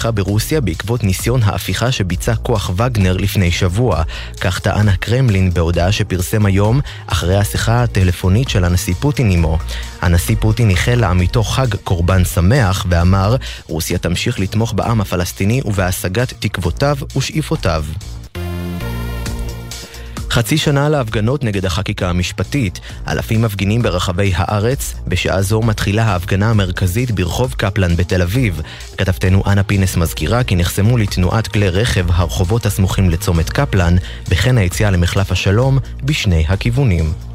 פיקחה ברוסיה בעקבות ניסיון ההפיכה שביצע כוח וגנר לפני שבוע. כך טען הקרמלין בהודעה שפרסם היום, אחרי השיחה הטלפונית של הנשיא פוטין עמו. הנשיא פוטין איחל לעמיתו חג קורבן שמח ואמר, רוסיה תמשיך לתמוך בעם הפלסטיני ובהשגת תקוותיו ושאיפותיו. חצי שנה להפגנות נגד החקיקה המשפטית. אלפים מפגינים ברחבי הארץ. בשעה זו מתחילה ההפגנה המרכזית ברחוב קפלן בתל אביב. כתבתנו אנה פינס מזכירה כי נחסמו לתנועת כלי רכב הרחובות הסמוכים לצומת קפלן, וכן היציאה למחלף השלום בשני הכיוונים.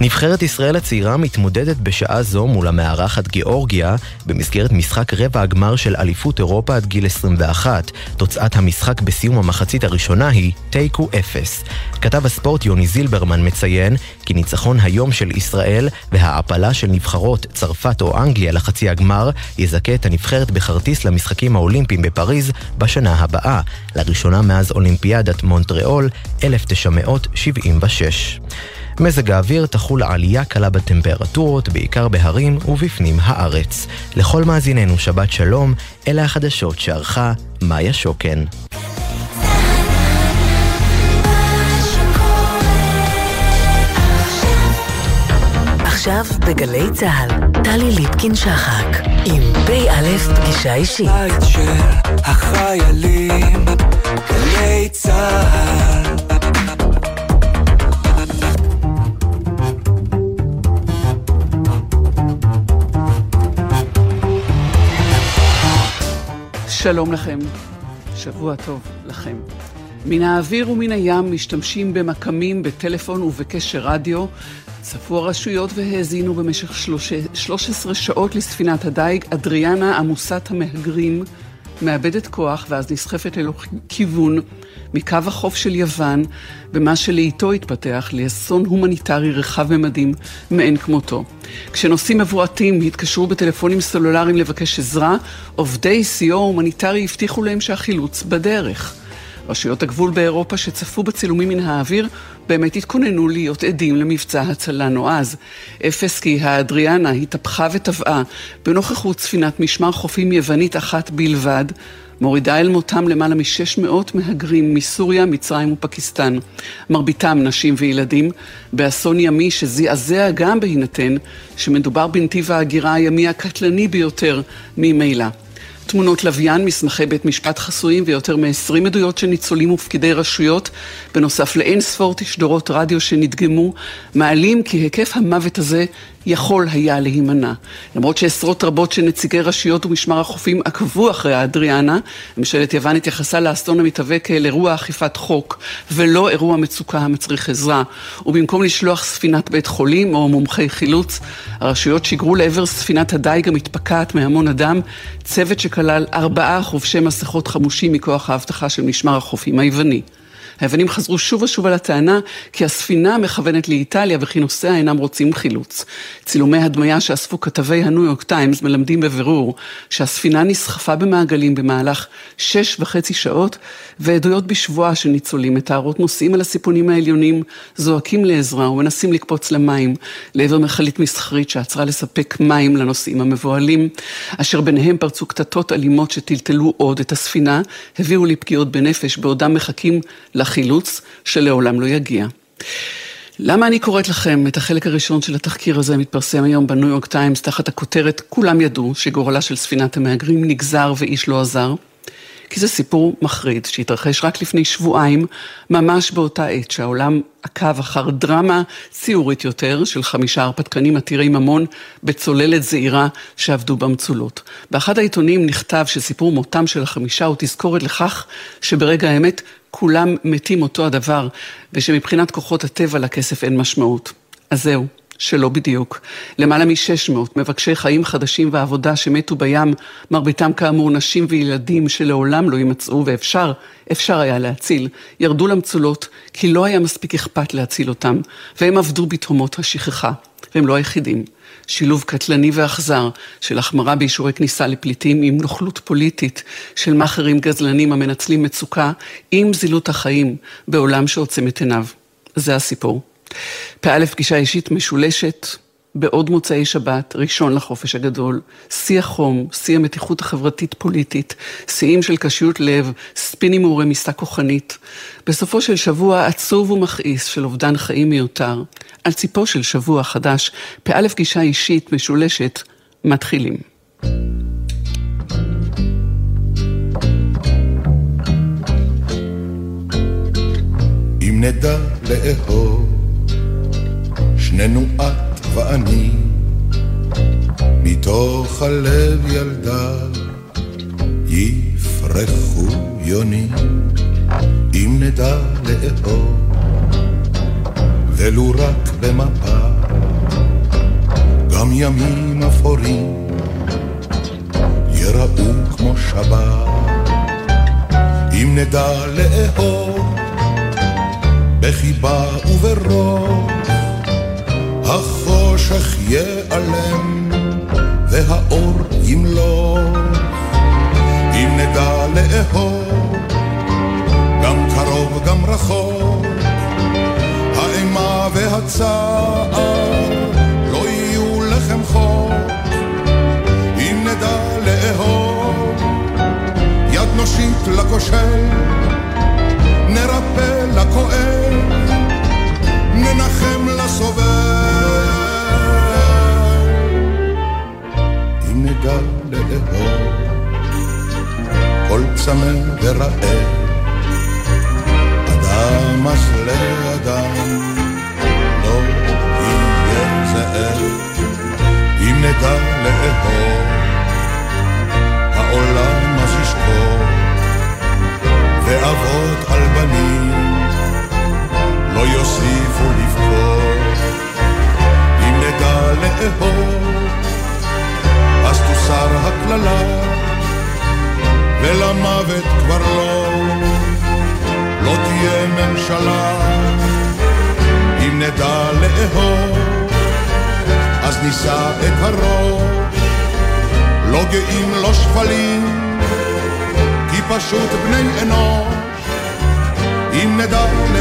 נבחרת ישראל הצעירה מתמודדת בשעה זו מול המארחת גיאורגיה במסגרת משחק רבע הגמר של אליפות אירופה עד גיל 21. תוצאת המשחק בסיום המחצית הראשונה היא תיקו אפס. כתב הספורט יוני זילברמן מציין כי ניצחון היום של ישראל והעפלה של נבחרות צרפת או אנגליה לחצי הגמר יזכה את הנבחרת בכרטיס למשחקים האולימפיים בפריז בשנה הבאה, לראשונה מאז אולימפיאדת מונטריאול 1976. מזג האוויר תחול עלייה קלה בטמפרטורות, בעיקר בהרים ובפנים הארץ. לכל מאזיננו שבת שלום, אלה החדשות שערכה מאיה שוקן. עכשיו בגלי צה"ל, טלי ליפקין-שחק, עם פ"א פגישה אישית. בית של החיילים, גלי צה"ל שלום לכם, שבוע טוב לכם. מן האוויר ומן הים משתמשים במקמים, בטלפון ובקשר רדיו. צפו הרשויות והאזינו במשך 13 שעות לספינת הדייג אדריאנה עמוסת המהגרים, מאבדת כוח ואז נסחפת ללא כיוון מקו החוף של יוון, במה שלאיטו התפתח לאסון הומניטרי רחב ממדים מאין כמותו. כשנוסעים מבועתים התקשרו בטלפונים סלולריים לבקש עזרה, עובדי סיוע הומניטרי הבטיחו להם שהחילוץ בדרך. רשויות הגבול באירופה שצפו בצילומים מן האוויר באמת התכוננו להיות עדים למבצע הצלה נועז. אפס כי האדריאנה התהפכה וטבעה בנוכחות ספינת משמר חופים יוונית אחת בלבד, מורידה אל מותם למעלה מ-600 מהגרים מסוריה, מצרים ופקיסטן, מרביתם נשים וילדים, באסון ימי שזעזע גם בהינתן שמדובר בנתיב ההגירה הימי הקטלני ביותר ממילא. תמונות לוויין, מסמכי בית משפט חסויים ויותר מ-20 עדויות של ניצולים ופקידי רשויות, בנוסף לאין ספור תשדורות רדיו שנדגמו, מעלים כי היקף המוות הזה יכול היה להימנע. למרות שעשרות רבות של נציגי רשויות ומשמר החופים עקבו אחרי האדריאנה, ממשלת יוון התייחסה לאסון המתהווה כאל אירוע אכיפת חוק ולא אירוע מצוקה המצריך עזרה. ובמקום לשלוח ספינת בית חולים או מומחי חילוץ, הרשויות שיגרו לעבר ספינת הדייג המתפקעת מהמון אדם צוות שכלל ארבעה חובשי מסכות חמושים מכוח האבטחה של משמר החופים היווני. היוונים חזרו שוב ושוב על הטענה כי הספינה מכוונת לאיטליה וכי נוסעיה אינם רוצים חילוץ. צילומי הדמיה שאספו כתבי הניו יורק טיימס מלמדים בבירור שהספינה נסחפה במעגלים במהלך שש וחצי שעות ועדויות בשבועה של ניצולים מתארות נוסעים על הסיפונים העליונים, זועקים לעזרה ומנסים לקפוץ למים לעבר מכלית מסחרית שעצרה לספק מים לנוסעים המבוהלים, אשר ביניהם פרצו קטטות אלימות שטלטלו עוד את הספינה, הביאו לפגיעות בנפש בעודם מחכים החילוץ שלעולם לא יגיע. למה אני קוראת לכם את החלק הראשון של התחקיר הזה מתפרסם היום בניו יורק טיימס תחת הכותרת כולם ידעו שגורלה של ספינת המהגרים נגזר ואיש לא עזר? כי זה סיפור מחריד שהתרחש רק לפני שבועיים, ממש באותה עת שהעולם עקב אחר דרמה ציורית יותר של חמישה הרפתקנים עתירי ממון בצוללת זעירה שעבדו במצולות. באחד העיתונים נכתב שסיפור מותם של החמישה הוא תזכורת לכך שברגע האמת כולם מתים אותו הדבר ושמבחינת כוחות הטבע לכסף אין משמעות. אז זהו. שלא בדיוק. למעלה מ-600 מבקשי חיים חדשים ועבודה שמתו בים, מרביתם כאמור נשים וילדים שלעולם לא יימצאו ואפשר, אפשר היה להציל, ירדו למצולות כי לא היה מספיק אכפת להציל אותם, והם עבדו בתהומות השכחה, והם לא היחידים. שילוב קטלני ואכזר של החמרה באישורי כניסה לפליטים עם נוכלות פוליטית של מאכערים גזלנים המנצלים מצוקה עם זילות החיים בעולם שעוצם את עיניו. זה הסיפור. פ"א פגישה אישית משולשת בעוד מוצאי שבת, ראשון לחופש הגדול, שיא החום, שיא המתיחות החברתית-פוליטית, שיאים של קשיות לב, ספינים ורמיסה כוחנית. בסופו של שבוע עצוב ומכעיס של אובדן חיים מיותר, על ציפו של שבוע חדש, פא גישה אישית משולשת, מתחילים. אם נדע לאהוב, שנינו את ואני, מתוך הלב ילדה, יפרחו יונים, אם נדע לאהוב, ולו רק במפה, גם ימים אפורים יראו כמו שבת, אם נדע לאהוב בחיבה וברוך, החושך ייעלם והאור ימלוך. אם נדע לאהוב, גם קרוב גם רחוק, האימה והצער לא יהיו לחם חוק. אם נדע לאהוב, יד נושיט לכושל, נרפא לכואב, ננחם לסובל. נדע לאהוב, כל צמא ורעב, אדם אך לאדם, לא יהיה זאב. אם נדע לאהוב, העולם אז ישקור. ואבות על בנים לא יוסיפו לבכות. אם נדע לאהוב, אז תוסר הקללה, ולמוות כבר לא, לא תהיה ממשלה. אם נדע לאהוב, אז נישא את הראש, לא גאים, לא שפלים. פשוט בני אנוש, אם נדע לאהוב,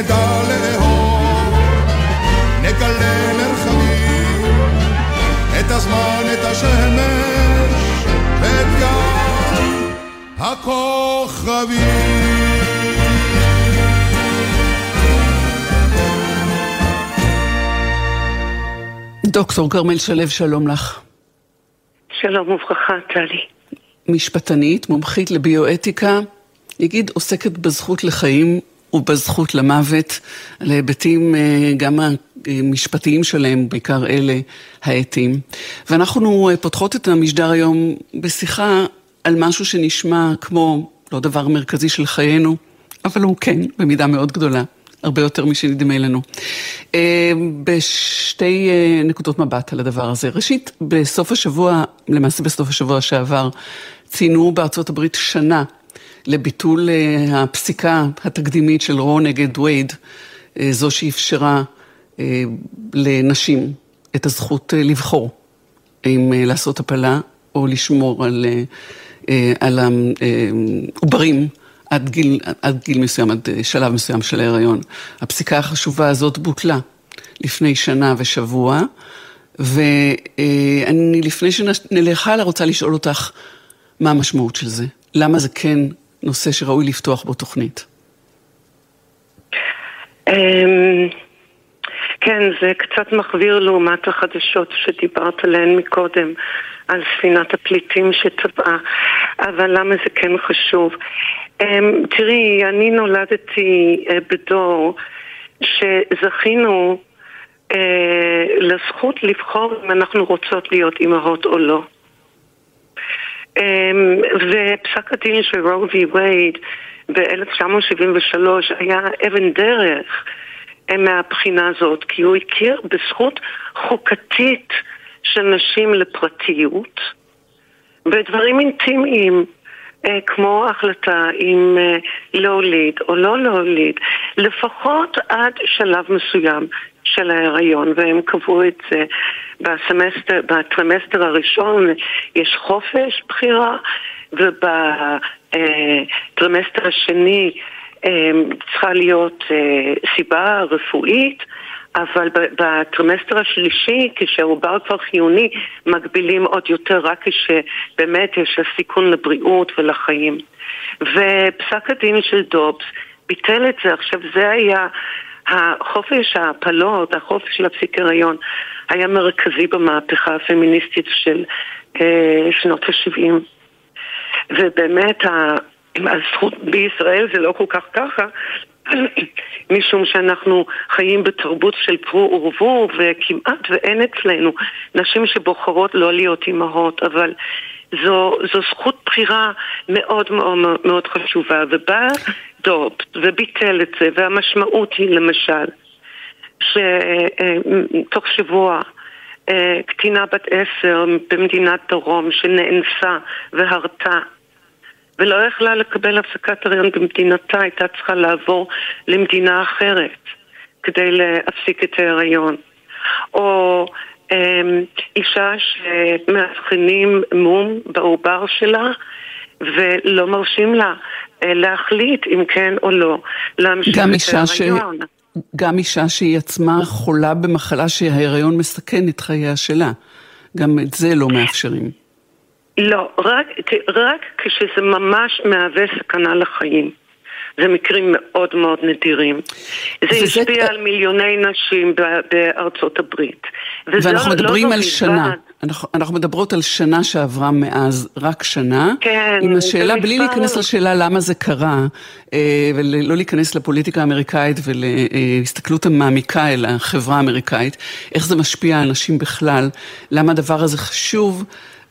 נדע לאהוב, נגלה מרחבים, את הזמן, את השמש, ואת גן הכוכבים. דוקטור כרמל שלו, שלום לך. שלום וברכה, טלי. משפטנית, מומחית לביואתיקה, נגיד עוסקת בזכות לחיים ובזכות למוות, על ההיבטים אה, גם המשפטיים שלהם, בעיקר אלה האתיים. ואנחנו אה, פותחות את המשדר היום בשיחה על משהו שנשמע כמו לא דבר מרכזי של חיינו, אבל הוא כן, במידה מאוד גדולה. הרבה יותר משנדמה לנו. אה, בשתי נקודות מבט על הדבר הזה. ראשית, בסוף השבוע, למעשה בסוף השבוע שעבר, ציינו בארצות הברית שנה לביטול אה, הפסיקה התקדימית של רו נגד וייד, זו שאפשרה לנשים את הזכות לבחור אם לעשות הפלה או לשמור על, על העוברים עד גיל, עד גיל מסוים, עד אה, שלב מסוים של ההיריון. הפסיקה החשובה הזאת בוטלה לפני שנה ושבוע, ואני לפני שנלך הלאה רוצה לשאול אותך מה המשמעות של זה. למה זה כן נושא שראוי לפתוח בו תוכנית? אמ, כן, זה קצת מחוויר לעומת החדשות שדיברת עליהן מקודם, על ספינת הפליטים שטבעה, אבל למה זה כן חשוב? אמ, תראי, אני נולדתי אה, בדור שזכינו אה, לזכות לבחור אם אנחנו רוצות להיות אימהות או לא. אמ, ופסק הדין של רו וי וייד ב-1973 היה אבן דרך אה, מהבחינה הזאת, כי הוא הכיר בזכות חוקתית של נשים לפרטיות, בדברים אינטימיים. אה, כמו החלטה אם אה, להוליד או לא להוליד, לפחות עד שלב מסוים. של ההיריון, והם קבעו את זה בסמסטר, בטרימסטר הראשון יש חופש בחירה, ובטרימסטר השני אה, צריכה להיות אה, סיבה רפואית. אבל בטרימסטר השלישי, כשהעובר כבר חיוני, מגבילים עוד יותר רק כשבאמת יש סיכון לבריאות ולחיים. ופסק הדין של דובס ביטל את זה. עכשיו, זה היה החופש ההפלות, החופש להפסיק הריון, היה מרכזי במהפכה הפמיניסטית של אה, שנות ה-70. ובאמת, הזכות בישראל זה לא כל כך ככה, משום שאנחנו חיים בתרבות של פרו ורבו וכמעט ואין אצלנו נשים שבוחרות לא להיות אימהות, אבל זו, זו זכות בחירה מאוד מאוד מאוד חשובה, ובא דופט וביטל את זה, והמשמעות היא למשל שתוך שבוע אה, קטינה בת עשר במדינת דרום שנאנסה והרתה ולא יכלה לקבל הפסקת הריון במדינתה, הייתה צריכה לעבור למדינה אחרת כדי להפסיק את ההריון. או אמ, אישה שמאבחנים מום בעובר שלה ולא מרשים לה אה, להחליט אם כן או לא להמשיך את ההריון. ש... גם אישה שהיא עצמה חולה במחלה שההיריון מסכן את חייה שלה. גם את זה לא מאפשרים. לא, רק, רק כשזה ממש מהווה סכנה לחיים. זה מקרים מאוד מאוד נדירים. זה השפיע על מיליוני נשים בארצות הברית. ואנחנו לא מדברים לא על שנה. אנחנו, אנחנו מדברות על שנה שעברה מאז, רק שנה. כן. עם השאלה, בלי מספר... להיכנס לשאלה למה זה קרה, אה, ולא להיכנס לפוליטיקה האמריקאית ולהסתכלות המעמיקה אל החברה האמריקאית, איך זה משפיע על נשים בכלל, למה הדבר הזה חשוב.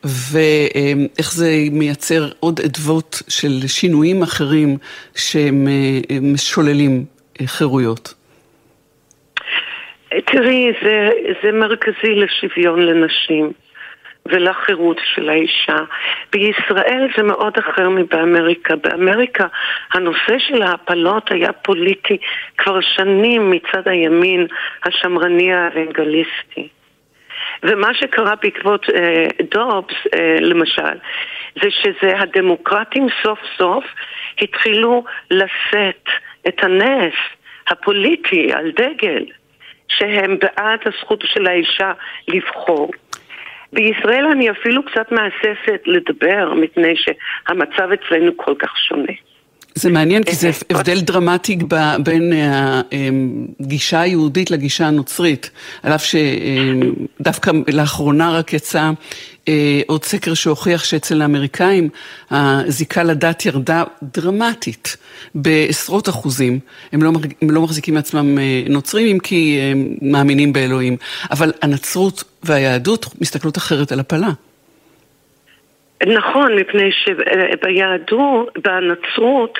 ואיך זה מייצר עוד אדוות של שינויים אחרים שהם אה, משוללים אה, חירויות. תראי, זה, זה מרכזי לשוויון לנשים ולחירות של האישה. בישראל זה מאוד אחר מבאמריקה. באמריקה הנושא של ההפלות היה פוליטי כבר שנים מצד הימין השמרני האוונגליסטי. ומה שקרה בעקבות אה, דובס, אה, למשל, זה שזה הדמוקרטים סוף סוף התחילו לשאת את הנס הפוליטי על דגל, שהם בעד הזכות של האישה לבחור. בישראל אני אפילו קצת מהססת לדבר, מפני שהמצב אצלנו כל כך שונה. זה מעניין כי זה אה, הבדל דרמטי בין הגישה אה, היהודית לגישה הנוצרית. על אף שדווקא לאחרונה רק יצא אה, עוד סקר שהוכיח שאצל האמריקאים הזיקה לדת ירדה דרמטית בעשרות אחוזים. הם לא, הם לא מחזיקים מעצמם נוצרים אם כי הם מאמינים באלוהים. אבל הנצרות והיהדות מסתכלות אחרת על הפלה. נכון, מפני שביהדות, בנצרות,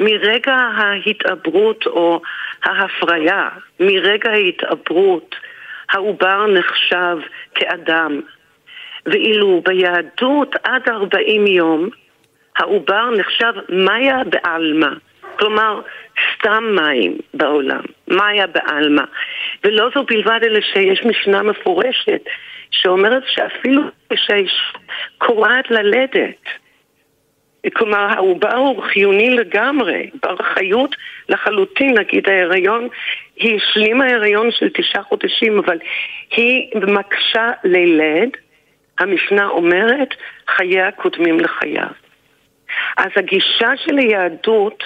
מרגע ההתעברות או ההפריה, מרגע ההתעברות, העובר נחשב כאדם. ואילו ביהדות עד 40 יום, העובר נחשב מאיה בעלמא. כלומר, סתם מים בעולם, מאיה בעלמא. ולא זו בלבד, אלא שיש משנה מפורשת שאומרת שאפילו כשהאישה קורעת ללדת, כלומר העובר הוא חיוני לגמרי, בר חיות לחלוטין, נגיד ההיריון, היא השלימה ההיריון של תשעה חודשים, אבל היא מקשה לילד, המשנה אומרת, חייה קודמים לחייו. אז הגישה של היהדות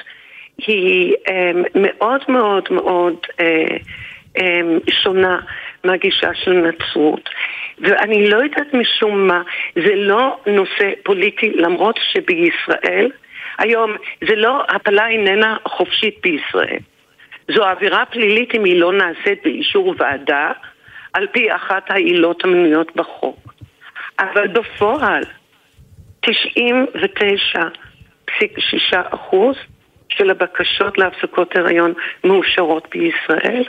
היא אה, מאוד מאוד מאוד אה, אה, שונה מהגישה של נצרות. ואני לא יודעת משום מה, זה לא נושא פוליטי, למרות שבישראל, היום זה לא, הפלה איננה חופשית בישראל. זו עבירה פלילית אם היא לא נעשית באישור ועדה, על פי אחת העילות המנויות בחוק. אבל בפועל, 99.6 אחוז של הבקשות להפסקות הריון מאושרות בישראל,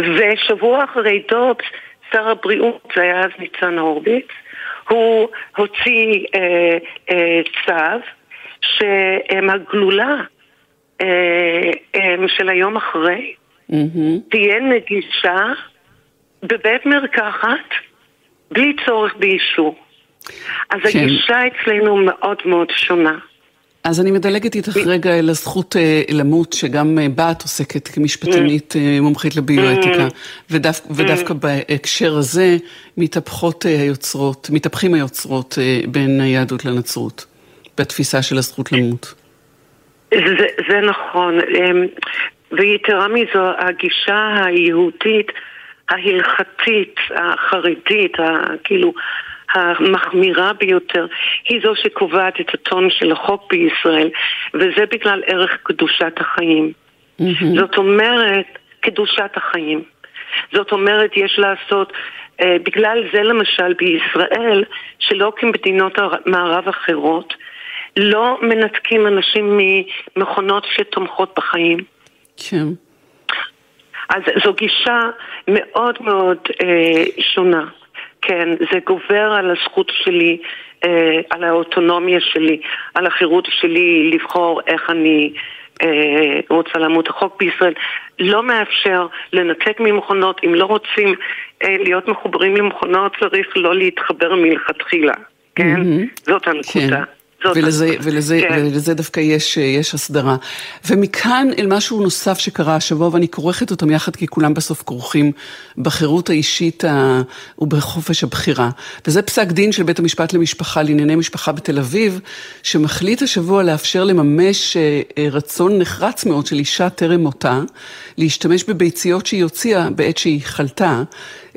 ושבוע אחרי דובס, שר הבריאות, זה היה אז ניצן הורוביץ, הוא הוציא אה, אה, צו שהם הגלולה אה, אה, של היום אחרי, תהיה נגישה בבית מרקחת בלי צורך באישור. אז כן. הגישה אצלנו מאוד מאוד שונה. אז אני מדלגת איתך רגע אל הזכות אה, למות, שגם אה, בה את עוסקת כמשפטנית אה, מומחית לביואתיקה, ודווקא, ודווקא בהקשר הזה מתהפכות היוצרות, מתהפכים היוצרות בין היהדות לנצרות, בתפיסה של הזכות למות. זה, זה נכון, אמ, ויתרה מזו, הגישה היהודית, ההלכתית, החרדית, כאילו, המחמירה ביותר, היא זו שקובעת את הטון של החוק בישראל, וזה בגלל ערך קדושת החיים. Mm-hmm. זאת אומרת, קדושת החיים. זאת אומרת, יש לעשות, אה, בגלל זה למשל בישראל, שלא כמדינות מערב אחרות, לא מנתקים אנשים ממכונות שתומכות בחיים. כן. אז זו גישה מאוד מאוד אה, שונה. כן, זה גובר על הזכות שלי, אה, על האוטונומיה שלי, על החירות שלי לבחור איך אני אה, רוצה למות. החוק בישראל לא מאפשר לנתק ממכונות. אם לא רוצים אה, להיות מחוברים למכונות, צריך לא להתחבר מלכתחילה, כן? Mm-hmm. זאת הנקודה. כן. ולזה, ולזה, כן. ולזה דווקא יש, יש הסדרה. ומכאן אל משהו נוסף שקרה השבוע, ואני כורכת אותם יחד, כי כולם בסוף כרוכים בחירות האישית ה... ובחופש הבחירה. וזה פסק דין של בית המשפט למשפחה, לענייני משפחה בתל אביב, שמחליט השבוע לאפשר לממש אה, אה, רצון נחרץ מאוד של אישה טרם מותה, להשתמש בביציות שהיא הוציאה בעת שהיא חלתה.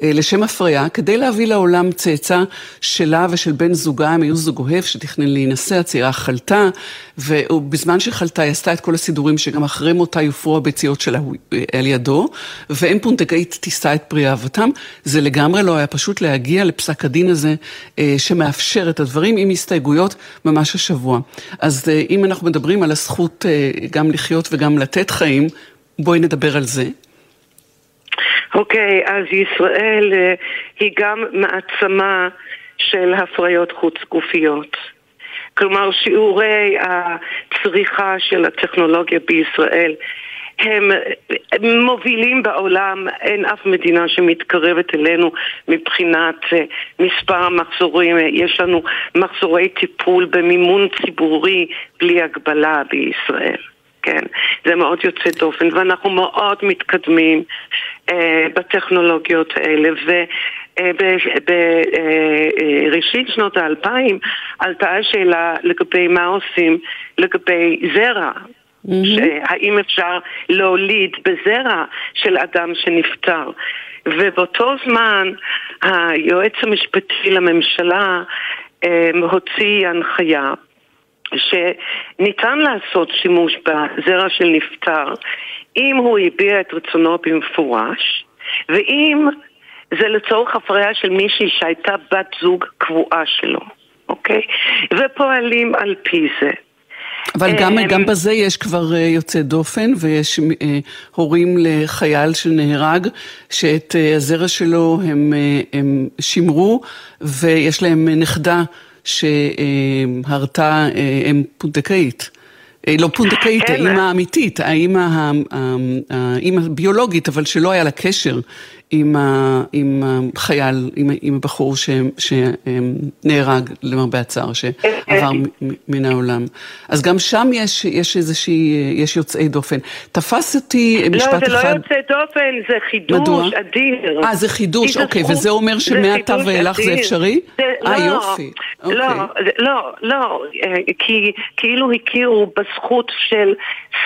אה, לשם הפריה, כדי להביא לעולם צאצא שלה ושל בן זוגה, הם היו זוג אוהב שתכנן להינשא, הצעירה חלתה, ובזמן שחלתה היא עשתה את כל הסידורים שגם אחרי מותה יופרו הביציות שלה אה, על ידו, ואם פונדקאית תישא את פרי אהבתם. זה לגמרי לא היה פשוט להגיע לפסק הדין הזה אה, שמאפשר את הדברים עם הסתייגויות ממש השבוע. אז אם אנחנו מדברים על הזכות גם לחיות וגם לתת חיים, בואי נדבר על זה. אוקיי, okay, אז ישראל אה, היא גם מעצמה של הפריות חוץ גופיות. כלומר, שיעורי הצריכה של הטכנולוגיה בישראל הם מובילים בעולם, אין אף מדינה שמתקרבת אלינו מבחינת אה, מספר המחזורים. יש לנו מחזורי טיפול במימון ציבורי בלי הגבלה בישראל. כן, זה מאוד יוצא דופן, ואנחנו מאוד מתקדמים אה, בטכנולוגיות האלה, ו... בראשית שנות האלפיים עלתה השאלה לגבי מה עושים לגבי זרע. Mm-hmm. האם אפשר להוליד בזרע של אדם שנפטר. ובאותו זמן היועץ המשפטי לממשלה אה, הוציא הנחיה שניתן לעשות שימוש בזרע של נפטר אם הוא הביע את רצונו במפורש ואם זה לצורך הפריה של מישהי שהייתה בת זוג קבועה שלו, אוקיי? ופועלים על פי זה. אבל גם, גם בזה יש כבר אה, יוצא דופן, ויש אה, הורים לחייל שנהרג, שאת אה, הזרע שלו הם, הם שימרו, ויש להם נכדה שהרתה אם פונדקאית. לא פונדקאית, כן. האימא האמיתית, האימא הביולוגית, אבל שלא היה לה קשר עם, ה, עם החייל, עם, עם הבחור ש, שנהרג למרבה הצער, שעבר מן העולם. אז גם שם יש, יש איזושהי, יש יוצאי דופן. תפס אותי לא, משפט אחד... לא, זה לא יוצא דופן, זה חידוש מדוע? אדיר. אה, זה חידוש, אוקיי, זכות, וזה אומר שמעתה ואילך זה אפשרי? אה, לא, יופי. לא, אוקיי. לא, לא, אה, כי כאילו הכירו בזכות של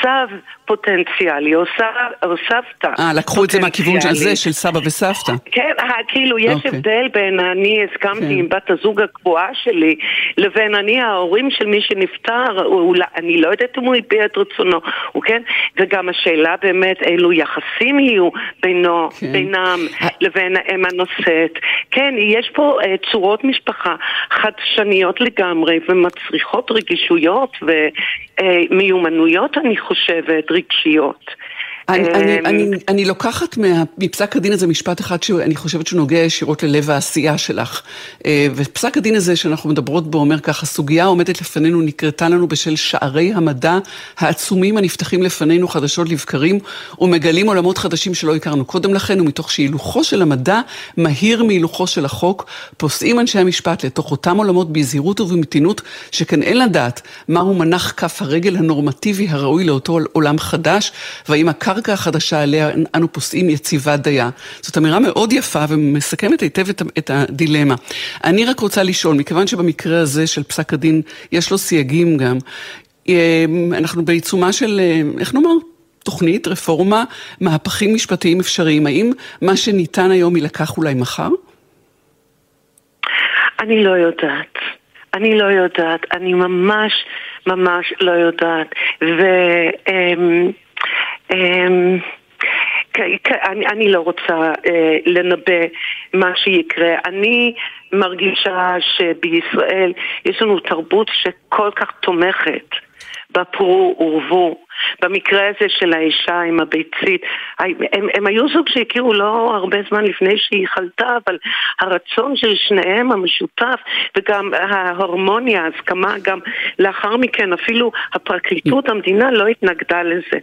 סב פוטנציאלי, או, סב, סבתא. אה, לקחו את זה מהכיוון הזה, של סבא וסבתא. כן, אה, כאילו יש okay. אוקיי. הבדל בין אני הסכמתי okay. כן. עם בת הזוג הקבועה שלי, לבין אני ההורים של מי שנפטר, אולי, אני לא יודעת אם הוא הביע את רצונו, כן? וגם השאלה באמת אילו יחסים יהיו בינו, okay. כן. בינם לבין האם הנושאת. כן, יש פה uh, צורות משפחה חדשניות לגמרי ומצריכות רגישויות ומיומנויות, uh, אני חושבת, רגשיות. אני, אני, אמ, אני, אני לוקחת מה, מפסק הדין הזה משפט אחד שאני חושבת שהוא נוגע ישירות ללב העשייה שלך. אה, ופסק הדין הזה שאנחנו מדברות בו אומר ככה, סוגיה העומדת לפנינו נקרתה לנו בשל שערי המדע העצומים הנפתחים לפנינו חדשות לבקרים ומגלים עולמות חדשים שלא הכרנו קודם לכן, ומתוך שהילוכו של המדע מהיר מהילוכו של החוק, פוסעים אנשי המשפט לתוך אותם עולמות בזהירות ובמתינות, שכן אין לדעת מהו מנח כף הרגל הנורמטיבי הראוי לאותו עולם חדש, והאם הקרקע הקרקע החדשה עליה אנו פוסעים יציבה דייה. זאת אמירה מאוד יפה ומסכמת היטב את, את הדילמה. אני רק רוצה לשאול, מכיוון שבמקרה הזה של פסק הדין יש לו סייגים גם, אה, אנחנו בעיצומה של, אה, איך נאמר? תוכנית, רפורמה, מהפכים משפטיים אפשריים. האם מה שניתן היום יילקח אולי מחר? אני לא יודעת. אני לא יודעת. אני ממש ממש לא יודעת. ו... אמ, אמ, אני, אני לא רוצה אה, לנבא מה שיקרה. אני מרגישה שבישראל יש לנו תרבות שכל כך תומכת בפרו ורבו. במקרה הזה של האישה עם הביצית, הם, הם היו זוג שהכירו לא הרבה זמן לפני שהיא חלתה, אבל הרצון של שניהם המשותף וגם ההרמוניה, ההסכמה, גם לאחר מכן אפילו הפרקליטות, המדינה לא התנגדה לזה.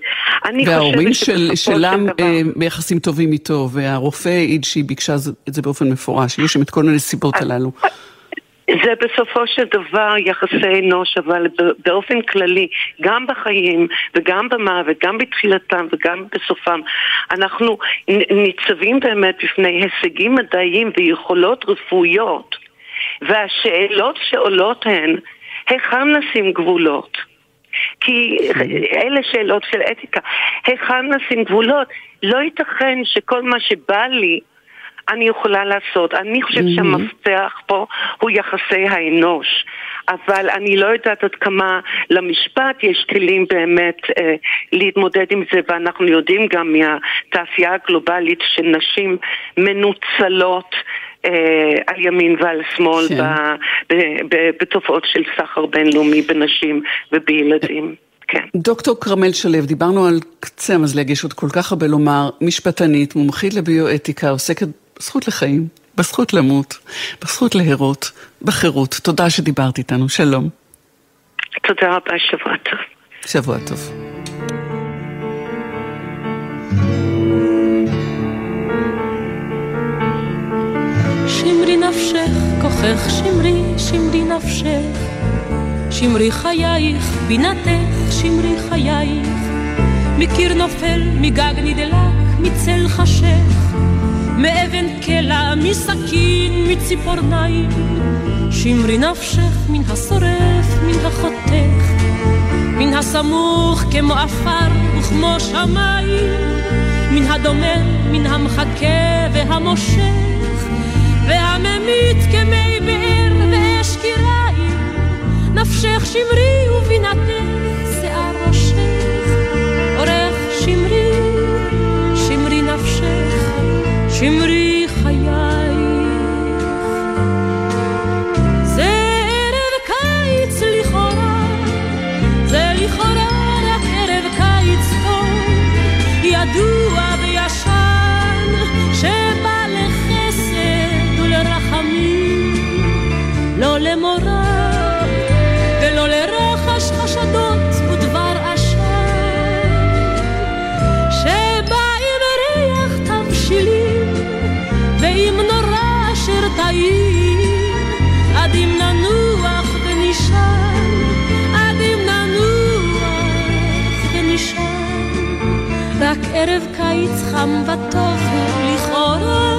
וההורים של, שלה אה, ביחסים טובים איתו, והרופא העיד שהיא ביקשה את זה באופן מפורש, היו שם את כל הנסיבות הללו. זה בסופו של דבר יחסי אנוש, אבל באופן כללי, גם בחיים וגם במוות, גם בתחילתם וגם בסופם, אנחנו ניצבים באמת בפני הישגים מדעיים ויכולות רפואיות, והשאלות שעולות הן, היכן נשים גבולות? כי אלה שאלות של אתיקה. היכן נשים גבולות? לא ייתכן שכל מה שבא לי אני יכולה לעשות. אני חושבת mm-hmm. שהמפתח פה הוא יחסי האנוש. אבל אני לא יודעת עד כמה למשפט יש כלים באמת אה, להתמודד עם זה, ואנחנו יודעים גם מהתעשייה הגלובלית שנשים מנוצלות אה, על ימין ועל שמאל כן. ב, ב, ב, בתופעות של סחר בינלאומי בנשים ובילדים. כן. דוקטור כרמל שלו, דיברנו על קצה המזלג, יש עוד כל כך הרבה לומר, משפטנית, מומחית לביואתיקה, עוסקת בזכות לחיים, בזכות למות, בזכות להרות, בחירות. תודה שדיברת איתנו, שלום. תודה רבה, שבוע טוב. שבוע טוב. שמרי נפשך, כוחך שמרי, שמרי נפשך. שמרי חייך, בינתך, שמרי חייך. מקיר נופל, מגג נדלק, מצל חשך. מאבן קלע, מסכין, מציפורניים. שמרי נפשך מן השורף, מן החותך, מן הסמוך כמו עפר וכמו שמיים, מן הדומם, מן המחכה והמושך, והממית כמי באר ואש קיריים, נפשך שמרי ובינתך שמרי ערב קיץ חם וטוב הוא לכאורה,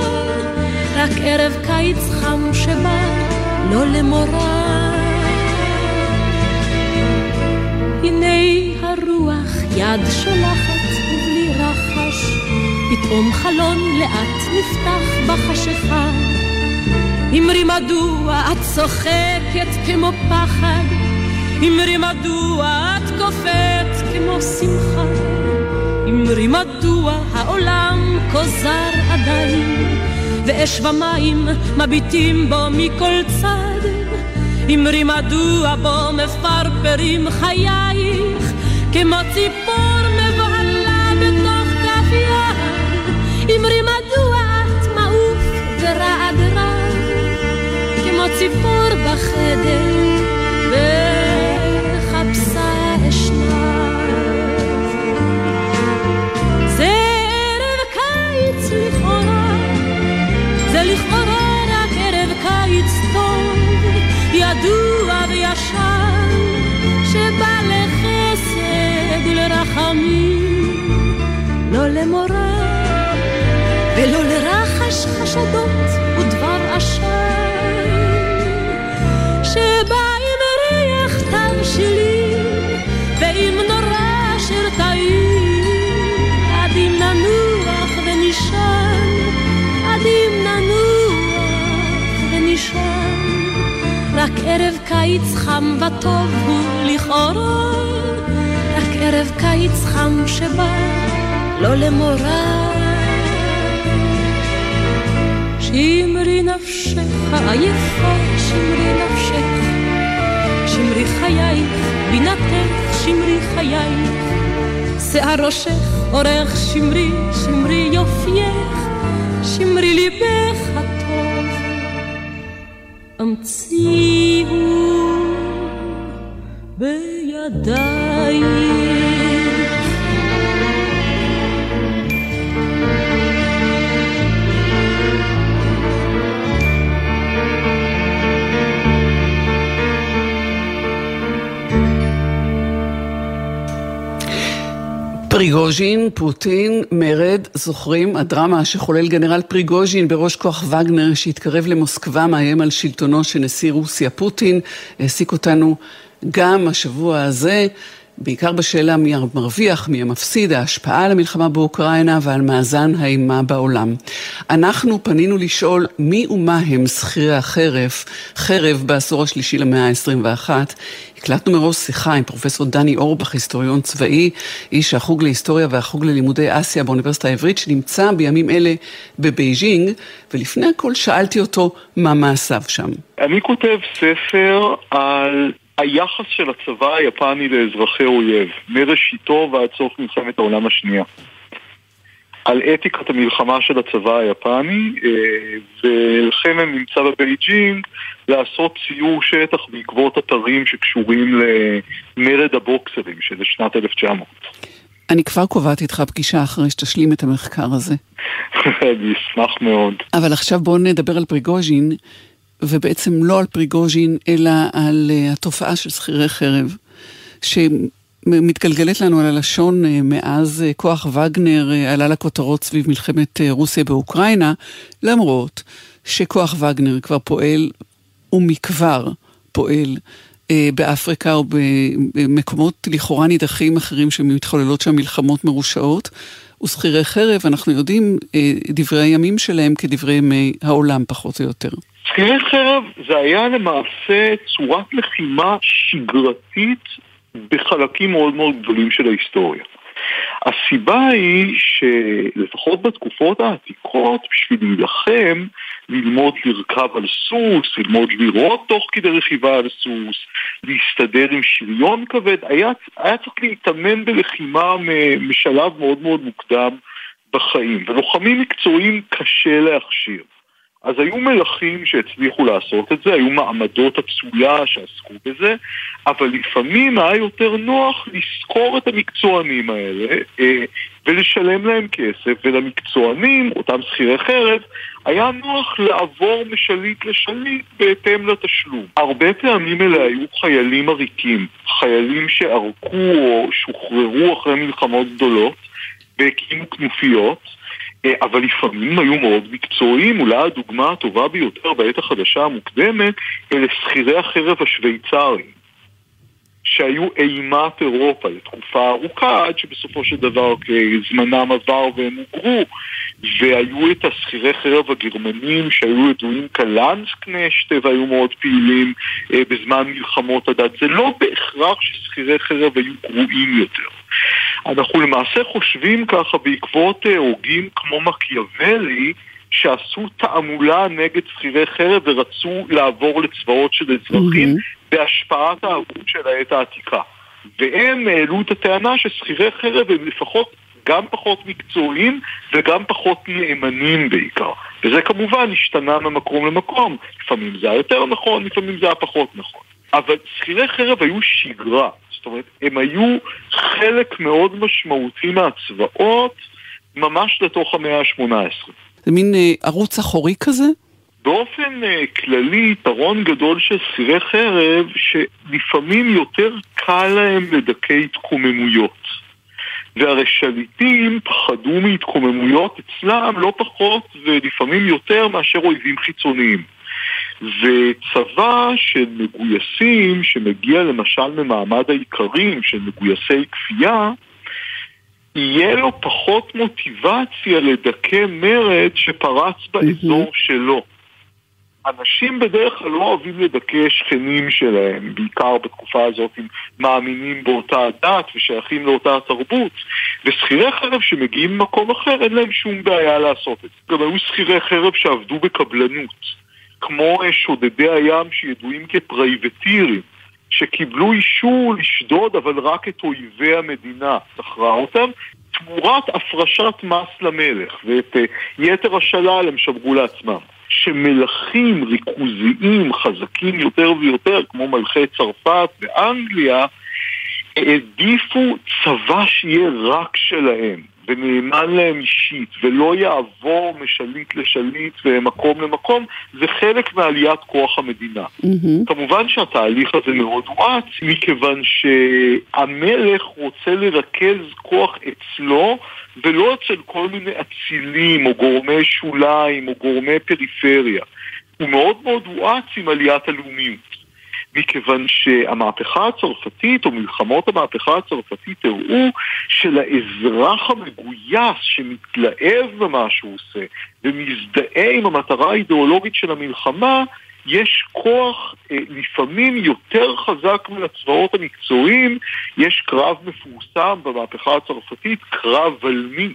רק ערב קיץ חם שבא לא למורא. הנה הרוח יד שולחת ובלי רחש, פתאום חלון לאט נפתח בחשיכה. אמרי מדוע את צוחקת כמו פחד, אמרי מדוע את קופאת כמו שמחה, אמרי מדוע העולם כוזר עדיין, ואש ומים מביטים בו מכל צד. אמרי מדוע בו מפרפרים חייך, כמו ציפור מבוהלה בתוך כף יד. אמרי מדוע את מעוף ורעד רע, כמו ציפור בחדר. חשדות ודבר עשן שבא עם ריח תבשילים ועם נורא של תאים עד אם ננוח ונשען עד אם ננוח ונשען רק ערב קיץ חם וטוב הוא לכאורה רק ערב קיץ חם שבא לא למורה. שמרי נפשך עייפה, שמרי נפשך, שמרי חייך, בינתך, שמרי חייך, שיער ראשך, אורך שמרי, שמרי יופייך, שמרי ליבך הטוב, המציאו בידייך. פריגוז'ין, פוטין, מרד, זוכרים? הדרמה שחולל גנרל פריגוז'ין בראש כוח וגנר שהתקרב למוסקבה, מאיים על שלטונו של נשיא רוסיה פוטין, העסיק אותנו גם השבוע הזה. בעיקר בשאלה מי המרוויח, מי המפסיד, ההשפעה על המלחמה באוקראינה ועל מאזן האימה בעולם. אנחנו פנינו לשאול מי ומה הם שכירי החרב, חרב בעשור השלישי למאה ה-21. הקלטנו מראש שיחה עם פרופסור דני אורבך, היסטוריון צבאי, איש החוג להיסטוריה והחוג ללימודי אסיה באוניברסיטה העברית, שנמצא בימים אלה בבייג'ינג, ולפני הכל שאלתי אותו מה מעשיו שם. אני כותב ספר על היחס של הצבא היפני לאזרחי אויב, מראשיתו ועד סוף מלחמת העולם השנייה. על אתיקת המלחמה של הצבא היפני, אה, ולכן אני נמצא בבייג'ינג לעשות ציור שטח בעקבות אתרים שקשורים למרד הבוקסרים של שנת 1900. אני כבר קובעת איתך פגישה אחרי שתשלים את המחקר הזה. אני אשמח מאוד. אבל עכשיו בואו נדבר על פריגוז'ין. ובעצם לא על פריגוז'ין, אלא על uh, התופעה של שכירי חרב, שמתגלגלת לנו על הלשון uh, מאז uh, כוח וגנר עלה לכותרות סביב מלחמת רוסיה באוקראינה, למרות שכוח וגנר כבר פועל, ומכבר פועל, באפריקה או במקומות לכאורה נידחים אחרים שמתחוללות שם מלחמות מרושעות. ושכירי חרב, אנחנו יודעים דברי הימים שלהם כדברי ימי העולם פחות או יותר. שכירי חרב זה היה למעשה צורת לחימה שגרתית בחלקים מאוד מאוד גדולים של ההיסטוריה. הסיבה היא שלפחות בתקופות העתיקות, בשביל להילחם, ללמוד לרכב על סוס, ללמוד לירות תוך כדי רכיבה על סוס, להסתדר עם שריון כבד, היה, היה צריך להתאמן בלחימה משלב מאוד מאוד מוקדם בחיים, ולוחמים מקצועיים קשה להכשיר. אז היו מלכים שהצליחו לעשות את זה, היו מעמדות אצולה שעסקו בזה, אבל לפעמים היה יותר נוח לשכור את המקצוענים האלה אה, ולשלם להם כסף, ולמקצוענים, אותם שכירי חרב, היה נוח לעבור משליט לשליט בהתאם לתשלום. הרבה פעמים אלה היו חיילים עריקים, חיילים שערקו או שוחררו אחרי מלחמות גדולות והקימו כנופיות. אה, אבל לפעמים היו מאוד מקצועיים, אולי הדוגמה הטובה ביותר בעת החדשה המוקדמת אלה שכירי החרב השוויצרים שהיו אימת אירופה לתקופה ארוכה עד שבסופו של דבר זמנם עבר והם הוגרו והיו את השכירי חרב הגרמנים שהיו ידועים כלנסקנשט והיו מאוד פעילים אה, בזמן מלחמות הדת. זה לא בהכרח ששכירי חרב היו גרועים יותר. אנחנו למעשה חושבים ככה בעקבות אה, הוגים כמו מקיאוולי שעשו תעמולה נגד שכירי חרב ורצו לעבור לצבאות של אזרחים mm-hmm. בהשפעת ההגות של העת העתיקה. והם העלו את הטענה ששכירי חרב הם לפחות גם פחות מקצועיים וגם פחות נאמנים בעיקר. וזה כמובן השתנה ממקום למקום. לפעמים זה היה יותר נכון, לפעמים זה היה פחות נכון. אבל שכירי חרב היו שגרה. זאת אומרת, הם היו חלק מאוד משמעותי מהצבאות ממש לתוך המאה ה-18. זה מין אה, ערוץ אחורי כזה? באופן uh, כללי, יתרון גדול של שכירי חרב, שלפעמים יותר קל להם לדכא התקוממויות. והרי שליטים פחדו מהתקוממויות אצלם לא פחות ולפעמים יותר מאשר אויבים חיצוניים. וצבא של מגויסים, שמגיע למשל ממעמד האיכרים של מגויסי כפייה, יהיה לו פחות מוטיבציה לדכא מרד שפרץ באזור. שלו. אנשים בדרך כלל לא אוהבים לדכא שכנים שלהם, בעיקר בתקופה הזאת הם מאמינים באותה דת ושייכים לאותה תרבות. ושכירי חרב שמגיעים ממקום אחר, אין להם שום בעיה לעשות את זה. גם היו שכירי חרב שעבדו בקבלנות, כמו שודדי הים שידועים כפרייבטירים. שקיבלו אישור לשדוד אבל רק את אויבי המדינה, שכרה אותם, תמורת הפרשת מס למלך, ואת uh, יתר השלל הם שמרו לעצמם. שמלכים ריכוזיים חזקים יותר ויותר, כמו מלכי צרפת ואנגליה, העדיפו צבא שיהיה רק שלהם. ונאמן להם אישית, ולא יעבור משליט לשליט ומקום למקום, זה חלק מעליית כוח המדינה. Mm-hmm. כמובן שהתהליך הזה מאוד הואץ, מכיוון שהמלך רוצה לרכז כוח אצלו, ולא אצל כל מיני אצילים, או גורמי שוליים, או גורמי פריפריה. הוא מאוד מאוד הואץ עם עליית הלאומיות. מכיוון שהמהפכה הצרפתית, או מלחמות המהפכה הצרפתית, הראו שלאזרח המגויס שמתלהב במה שהוא עושה ומזדהה עם המטרה האידיאולוגית של המלחמה, יש כוח אה, לפעמים יותר חזק מהצבאות המקצועיים, יש קרב מפורסם במהפכה הצרפתית, קרב ולמי.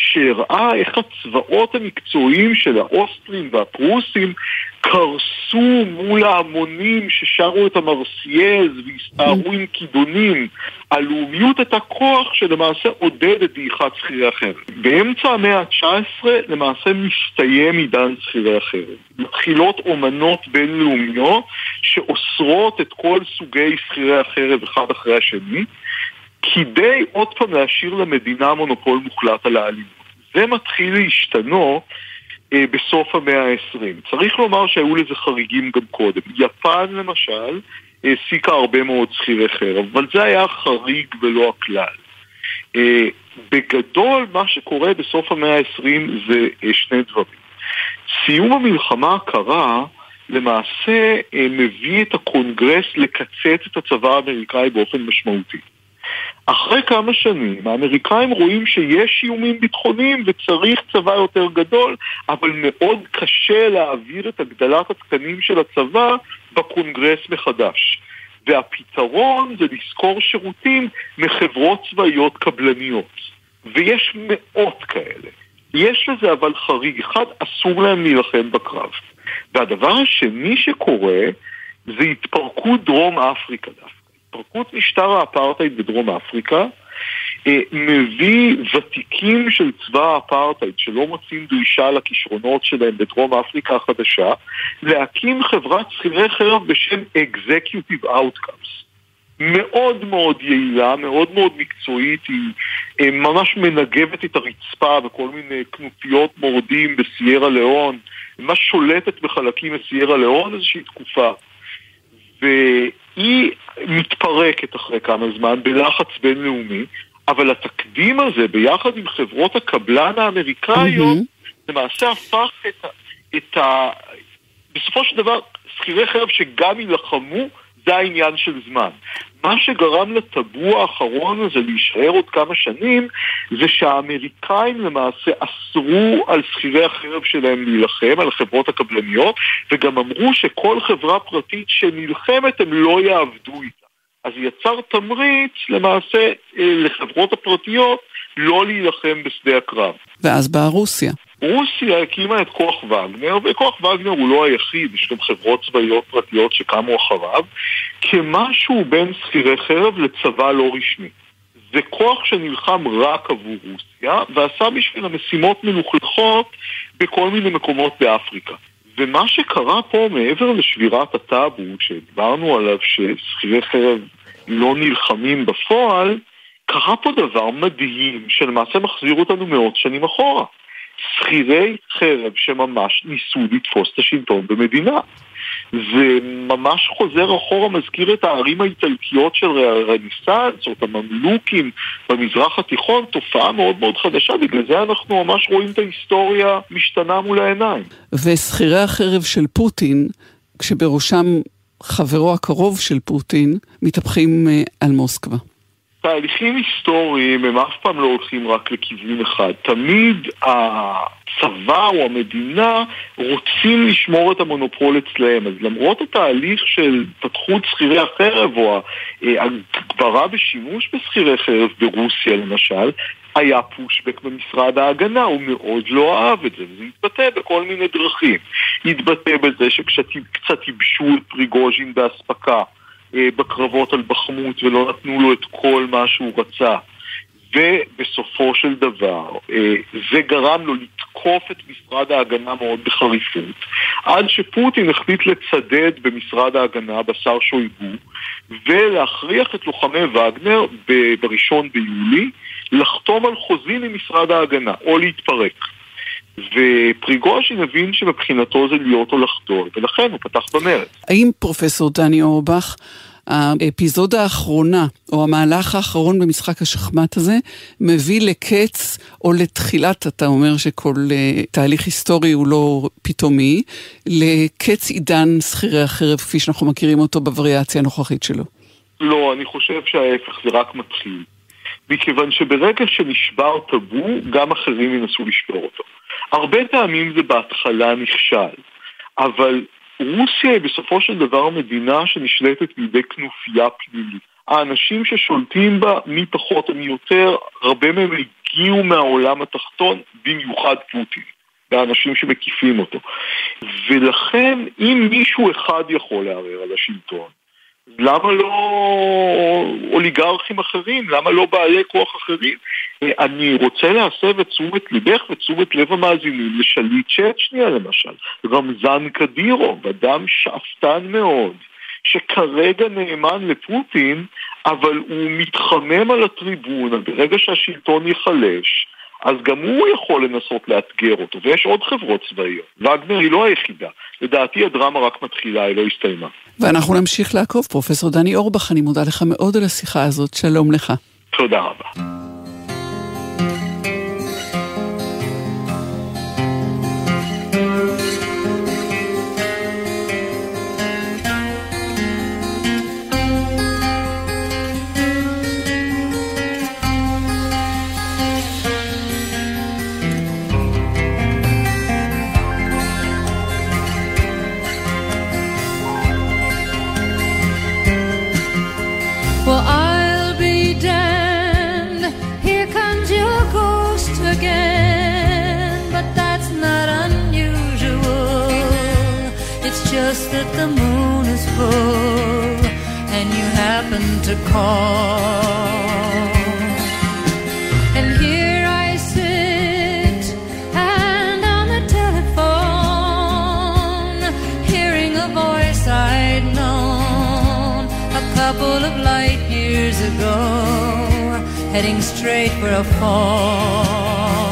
שהראה איך הצבאות המקצועיים של האוסטרים והפרוסים קרסו מול ההמונים ששרו את המרסייז והסתערו עם כידונים. הלאומיות הייתה כוח שלמעשה עודד את דעיכת שכירי החרב. באמצע המאה ה-19 למעשה מסתיים עידן שכירי החרב. מתחילות אומנות בינלאומיות שאוסרות את כל סוגי שכירי החרב אחד אחרי השני. כדי עוד פעם להשאיר למדינה מונופול מוחלט על האלימות. זה מתחיל להשתנות אה, בסוף המאה ה-20. צריך לומר שהיו לזה חריגים גם קודם. יפן למשל העסיקה הרבה מאוד שכירי חרב, אבל זה היה חריג ולא הכלל. אה, בגדול מה שקורה בסוף המאה ה-20 זה אה, שני דברים. סיום המלחמה הקרה למעשה אה, מביא את הקונגרס לקצץ את הצבא האמריקאי באופן משמעותי. אחרי כמה שנים האמריקאים רואים שיש איומים ביטחוניים וצריך צבא יותר גדול, אבל מאוד קשה להעביר את הגדלת התקנים של הצבא בקונגרס מחדש. והפתרון זה לשכור שירותים מחברות צבאיות קבלניות. ויש מאות כאלה. יש לזה אבל חריג אחד, אסור להם להילחם בקרב. והדבר השני שקורה זה התפרקות דרום אפריקה דווקא. התפרקות משטר האפרטהייד בדרום אפריקה אה, מביא ותיקים של צבא האפרטהייד שלא מוצאים דרישה לכישרונות שלהם בדרום אפריקה החדשה להקים חברת שכירי חרב בשם Executive Outcomes מאוד מאוד יעילה, מאוד מאוד מקצועית, היא אה, ממש מנגבת את הרצפה בכל מיני כנופיות מורדים בסיירה לאון, ממש שולטת בחלקים מסיירה לאון איזושהי תקופה. והיא מתפרקת אחרי כמה זמן בלחץ בינלאומי, אבל התקדים הזה ביחד עם חברות הקבלן האמריקאיות mm-hmm. למעשה הפך את ה... את ה... בסופו של דבר, שכירי חרב שגם יילחמו זה העניין של זמן. מה שגרם לטאבו האחרון הזה להישאר עוד כמה שנים, זה שהאמריקאים למעשה אסרו על שכירי החרב שלהם להילחם, על החברות הקבלניות, וגם אמרו שכל חברה פרטית שנלחמת הם לא יעבדו איתה. אז יצר תמריץ למעשה אה, לחברות הפרטיות לא להילחם בשדה הקרב. ואז באה רוסיה. רוסיה הקימה את כוח וגנר, וכוח וגנר הוא לא היחיד, יש גם חברות צבאיות פרטיות שקמו אחריו, כמשהו בין שכירי חרב לצבא לא רשמי. זה כוח שנלחם רק עבור רוסיה, ועשה בשביל המשימות מלוכלכות בכל מיני מקומות באפריקה. ומה שקרה פה, מעבר לשבירת הטאבו, שדיברנו עליו ששכירי חרב לא נלחמים בפועל, קרה פה דבר מדהים שלמעשה מחזיר אותנו מאות שנים אחורה. שכירי חרב שממש ניסו לתפוס את השלטון במדינה. זה ממש חוזר אחורה, מזכיר את הערים האיטלקיות של הרניסנס, או את הממלוכים במזרח התיכון, תופעה מאוד מאוד חדשה, בגלל זה אנחנו ממש רואים את ההיסטוריה משתנה מול העיניים. ושכירי החרב של פוטין, כשבראשם חברו הקרוב של פוטין, מתהפכים אה, על מוסקבה. תהליכים היסטוריים הם אף פעם לא הולכים רק לכיוון אחד. תמיד הצבא או המדינה רוצים לשמור את המונופול אצלהם. אז למרות התהליך של פתחות שכירי החרב או הגברה בשימוש בשכירי חרב ברוסיה למשל, היה פושבק במשרד ההגנה, הוא מאוד לא אהב את זה, וזה התבטא בכל מיני דרכים. התבטא בזה שקצת ייבשו את פריגוז'ין באספקה. אה, בקרבות על בחמות ולא נתנו לו את כל מה שהוא רצה. ובסופו של דבר אה, זה גרם לו לתקוף את משרד ההגנה מאוד בחריפות עד שפוטין החליט לצדד במשרד ההגנה בשר שויגו ולהכריח את לוחמי וגנר בראשון ביולי לחתום על חוזים עם משרד ההגנה או להתפרק ופריגוז'ין הבין שמבחינתו זה להיות או לחדול, ולכן הוא פתח במרד. האם פרופסור דני אורבך, האפיזודה האחרונה, או המהלך האחרון במשחק השחמט הזה, מביא לקץ, או לתחילת, אתה אומר שכל uh, תהליך היסטורי הוא לא פתאומי, לקץ עידן שכירי החרב, כפי שאנחנו מכירים אותו בווריאציה הנוכחית שלו? לא, אני חושב שההפך, זה רק מתחיל. מכיוון שברגע שנשבר טאבו, גם אחרים ינסו לשבור אותו. הרבה פעמים זה בהתחלה נכשל, אבל רוסיה היא בסופו של דבר מדינה שנשלטת בידי כנופיה פלילית. האנשים ששולטים בה, מי פחות ומי יותר, הרבה מהם הגיעו מהעולם התחתון, במיוחד פוטין. והאנשים שמקיפים אותו. ולכן, אם מישהו אחד יכול לערער על השלטון, למה לא אוליגרכים אחרים? למה לא בעלי כוח אחרים? אני רוצה להסב את תשומת ליבך ותשומת לב המאזינים לשליט צ'ט שנייה למשל, רמזן קדירוב, אדם שאפתן מאוד, שכרגע נאמן לפוטין, אבל הוא מתחמם על הטריבונה, ברגע שהשלטון ייחלש, אז גם הוא יכול לנסות לאתגר אותו, ויש עוד חברות צבאיות. וגנר היא לא היחידה. לדעתי הדרמה רק מתחילה, היא לא הסתיימה. ואנחנו נמשיך לעקוב. פרופסור דני אורבך, אני מודה לך מאוד על השיחה הזאת. שלום לך. תודה רבה. To call. And here I sit, and on the telephone, hearing a voice I'd known a couple of light years ago, heading straight for a fall.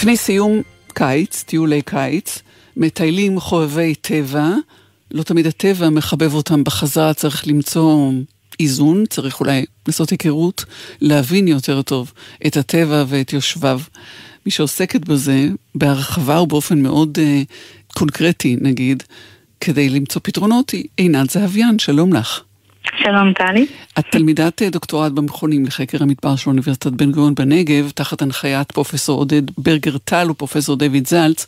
לפני סיום קיץ, טיולי קיץ, מטיילים חובבי טבע, לא תמיד הטבע מחבב אותם בחזרה, צריך למצוא איזון, צריך אולי לעשות היכרות, להבין יותר טוב את הטבע ואת יושביו. מי שעוסקת בזה בהרחבה ובאופן מאוד אה, קונקרטי, נגיד, כדי למצוא פתרונות, היא עינת זהביאן, שלום לך. שלום טלי. את תלמידת אה, דוקטורט במכונים לחקר המדבר של אוניברסיטת בן גוריון בנגב, תחת הנחיית פרופסור עודד ברגר טל ופרופסור דויד זלץ,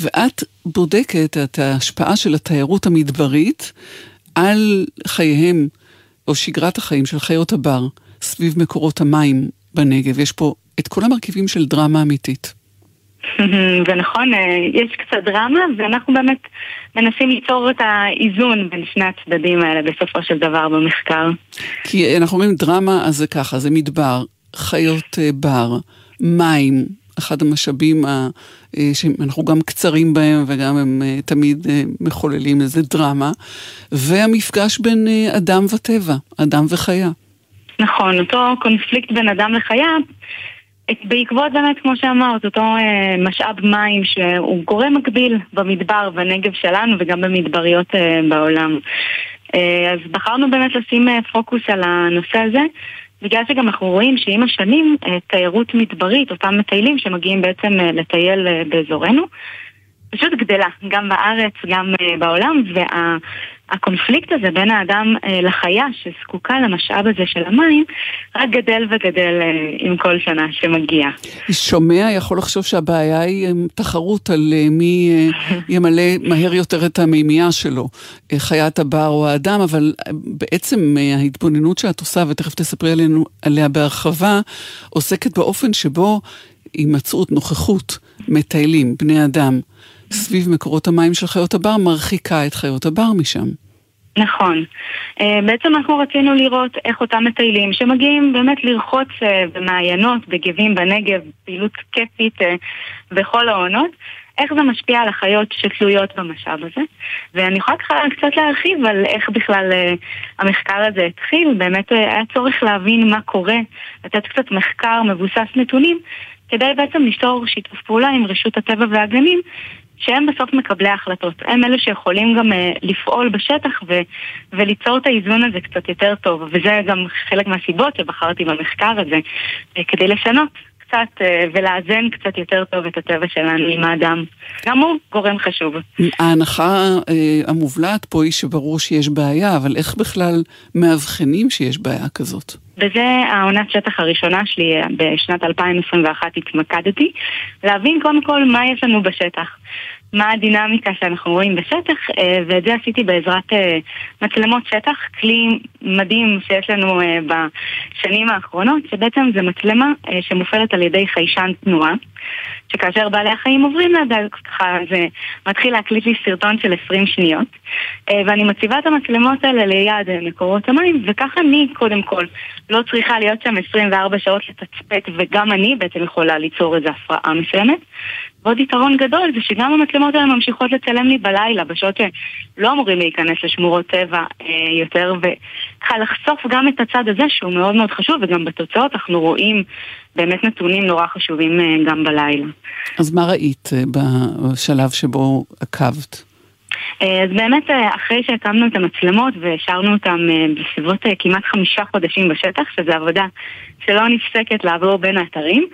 ואת בודקת את ההשפעה של התיירות המדברית על חייהם, או שגרת החיים של חיות הבר, סביב מקורות המים בנגב. יש פה את כל המרכיבים של דרמה אמיתית. ונכון, אה, יש קצת דרמה, ואנחנו באמת מנסים ליצור את האיזון בין שני הצדדים האלה בסופו של דבר במחקר. כי אנחנו אומרים דרמה, אז זה ככה, זה מדבר, חיות אה, בר, מים, אחד המשאבים ה- אה, שאנחנו גם קצרים בהם וגם הם אה, תמיד אה, מחוללים איזה דרמה, והמפגש בין אה, אדם וטבע, אדם וחיה. נכון, אותו קונפליקט בין אדם לחיה, בעקבות באמת, כמו שאמרת, אותו אה, משאב מים שהוא גורם מקביל במדבר, בנגב שלנו וגם במדבריות אה, בעולם. אה, אז בחרנו באמת לשים אה, פוקוס על הנושא הזה. בגלל שגם אנחנו רואים שעם השנים אה, תיירות מדברית, אותם מטיילים שמגיעים בעצם אה, לטייל אה, באזורנו, פשוט גדלה, גם בארץ, גם אה, בעולם, והקונפליקט הזה בין האדם אה, לחיה שזקוקה למשאב הזה של המים, רק גדל וגדל אה, עם כל שנה שמגיע. שומע יכול לחשוב שהבעיה היא אה, תחרות על מי ימלא מהר יותר את המימייה שלו, חיית הבר או האדם, אבל בעצם ההתבוננות שאת עושה, ותכף תספרי עלינו, עליה בהרחבה, עוסקת באופן שבו הימצאות, נוכחות, מטיילים, בני אדם, סביב מקורות המים של חיות הבר, מרחיקה את חיות הבר משם. נכון. אה, בעצם אנחנו רצינו לראות איך אותם מטיילים שמגיעים באמת לרחוץ אה, במעיינות, בגבים בנגב, פעילות כיפית אה, בכל העונות, איך זה משפיע על החיות שתלויות במשאב הזה. ואני יכולה ככה קצת להרחיב על איך בכלל המחקר הזה התחיל. באמת היה צורך להבין מה קורה, לתת קצת מחקר מבוסס נתונים, כדי בעצם ליצור שיתוף פעולה עם רשות הטבע והגנים, שהם בסוף מקבלי ההחלטות. הם אלה שיכולים גם uh, לפעול בשטח ו- וליצור את האיזון הזה קצת יותר טוב. וזה גם חלק מהסיבות שבחרתי במחקר הזה, uh, כדי לשנות קצת uh, ולאזן קצת יותר טוב את הטבע שלנו עם האדם. גם הוא גורם חשוב. ההנחה אה, המובלעת פה היא שברור שיש בעיה, אבל איך בכלל מאבחנים שיש בעיה כזאת? וזה העונת שטח הראשונה שלי אה, בשנת 2021 התמקדתי, להבין קודם כל מה יש לנו בשטח. מה הדינמיקה שאנחנו רואים בשטח, אה, ואת זה עשיתי בעזרת אה, מצלמות שטח, כלי מדהים שיש לנו אה, בשנים האחרונות, שבעצם זה מצלמה שמופעלת על ידי חיישן תנועה. שכאשר בעלי החיים עוברים לידה, ככה זה מתחיל להקליט לי סרטון של 20 שניות ואני מציבה את המצלמות האלה ליד מקורות המים וככה אני קודם כל לא צריכה להיות שם 24 שעות לתצפת וגם אני בעצם יכולה ליצור איזו הפרעה מסוימת ועוד יתרון גדול זה שגם המצלמות האלה ממשיכות לצלם לי בלילה בשעות שלא אמורים להיכנס לשמורות טבע אה, יותר וככה לחשוף גם את הצד הזה שהוא מאוד מאוד חשוב וגם בתוצאות אנחנו רואים באמת נתונים נורא חשובים אה, גם בלילה. אז מה ראית אה, בשלב שבו עקבת? אה, אז באמת אה, אחרי שהקמנו את המצלמות והשארנו אותן אה, בסביבות כמעט חמישה חודשים בשטח, שזו עבודה שלא נפסקת לעבור בין האתרים,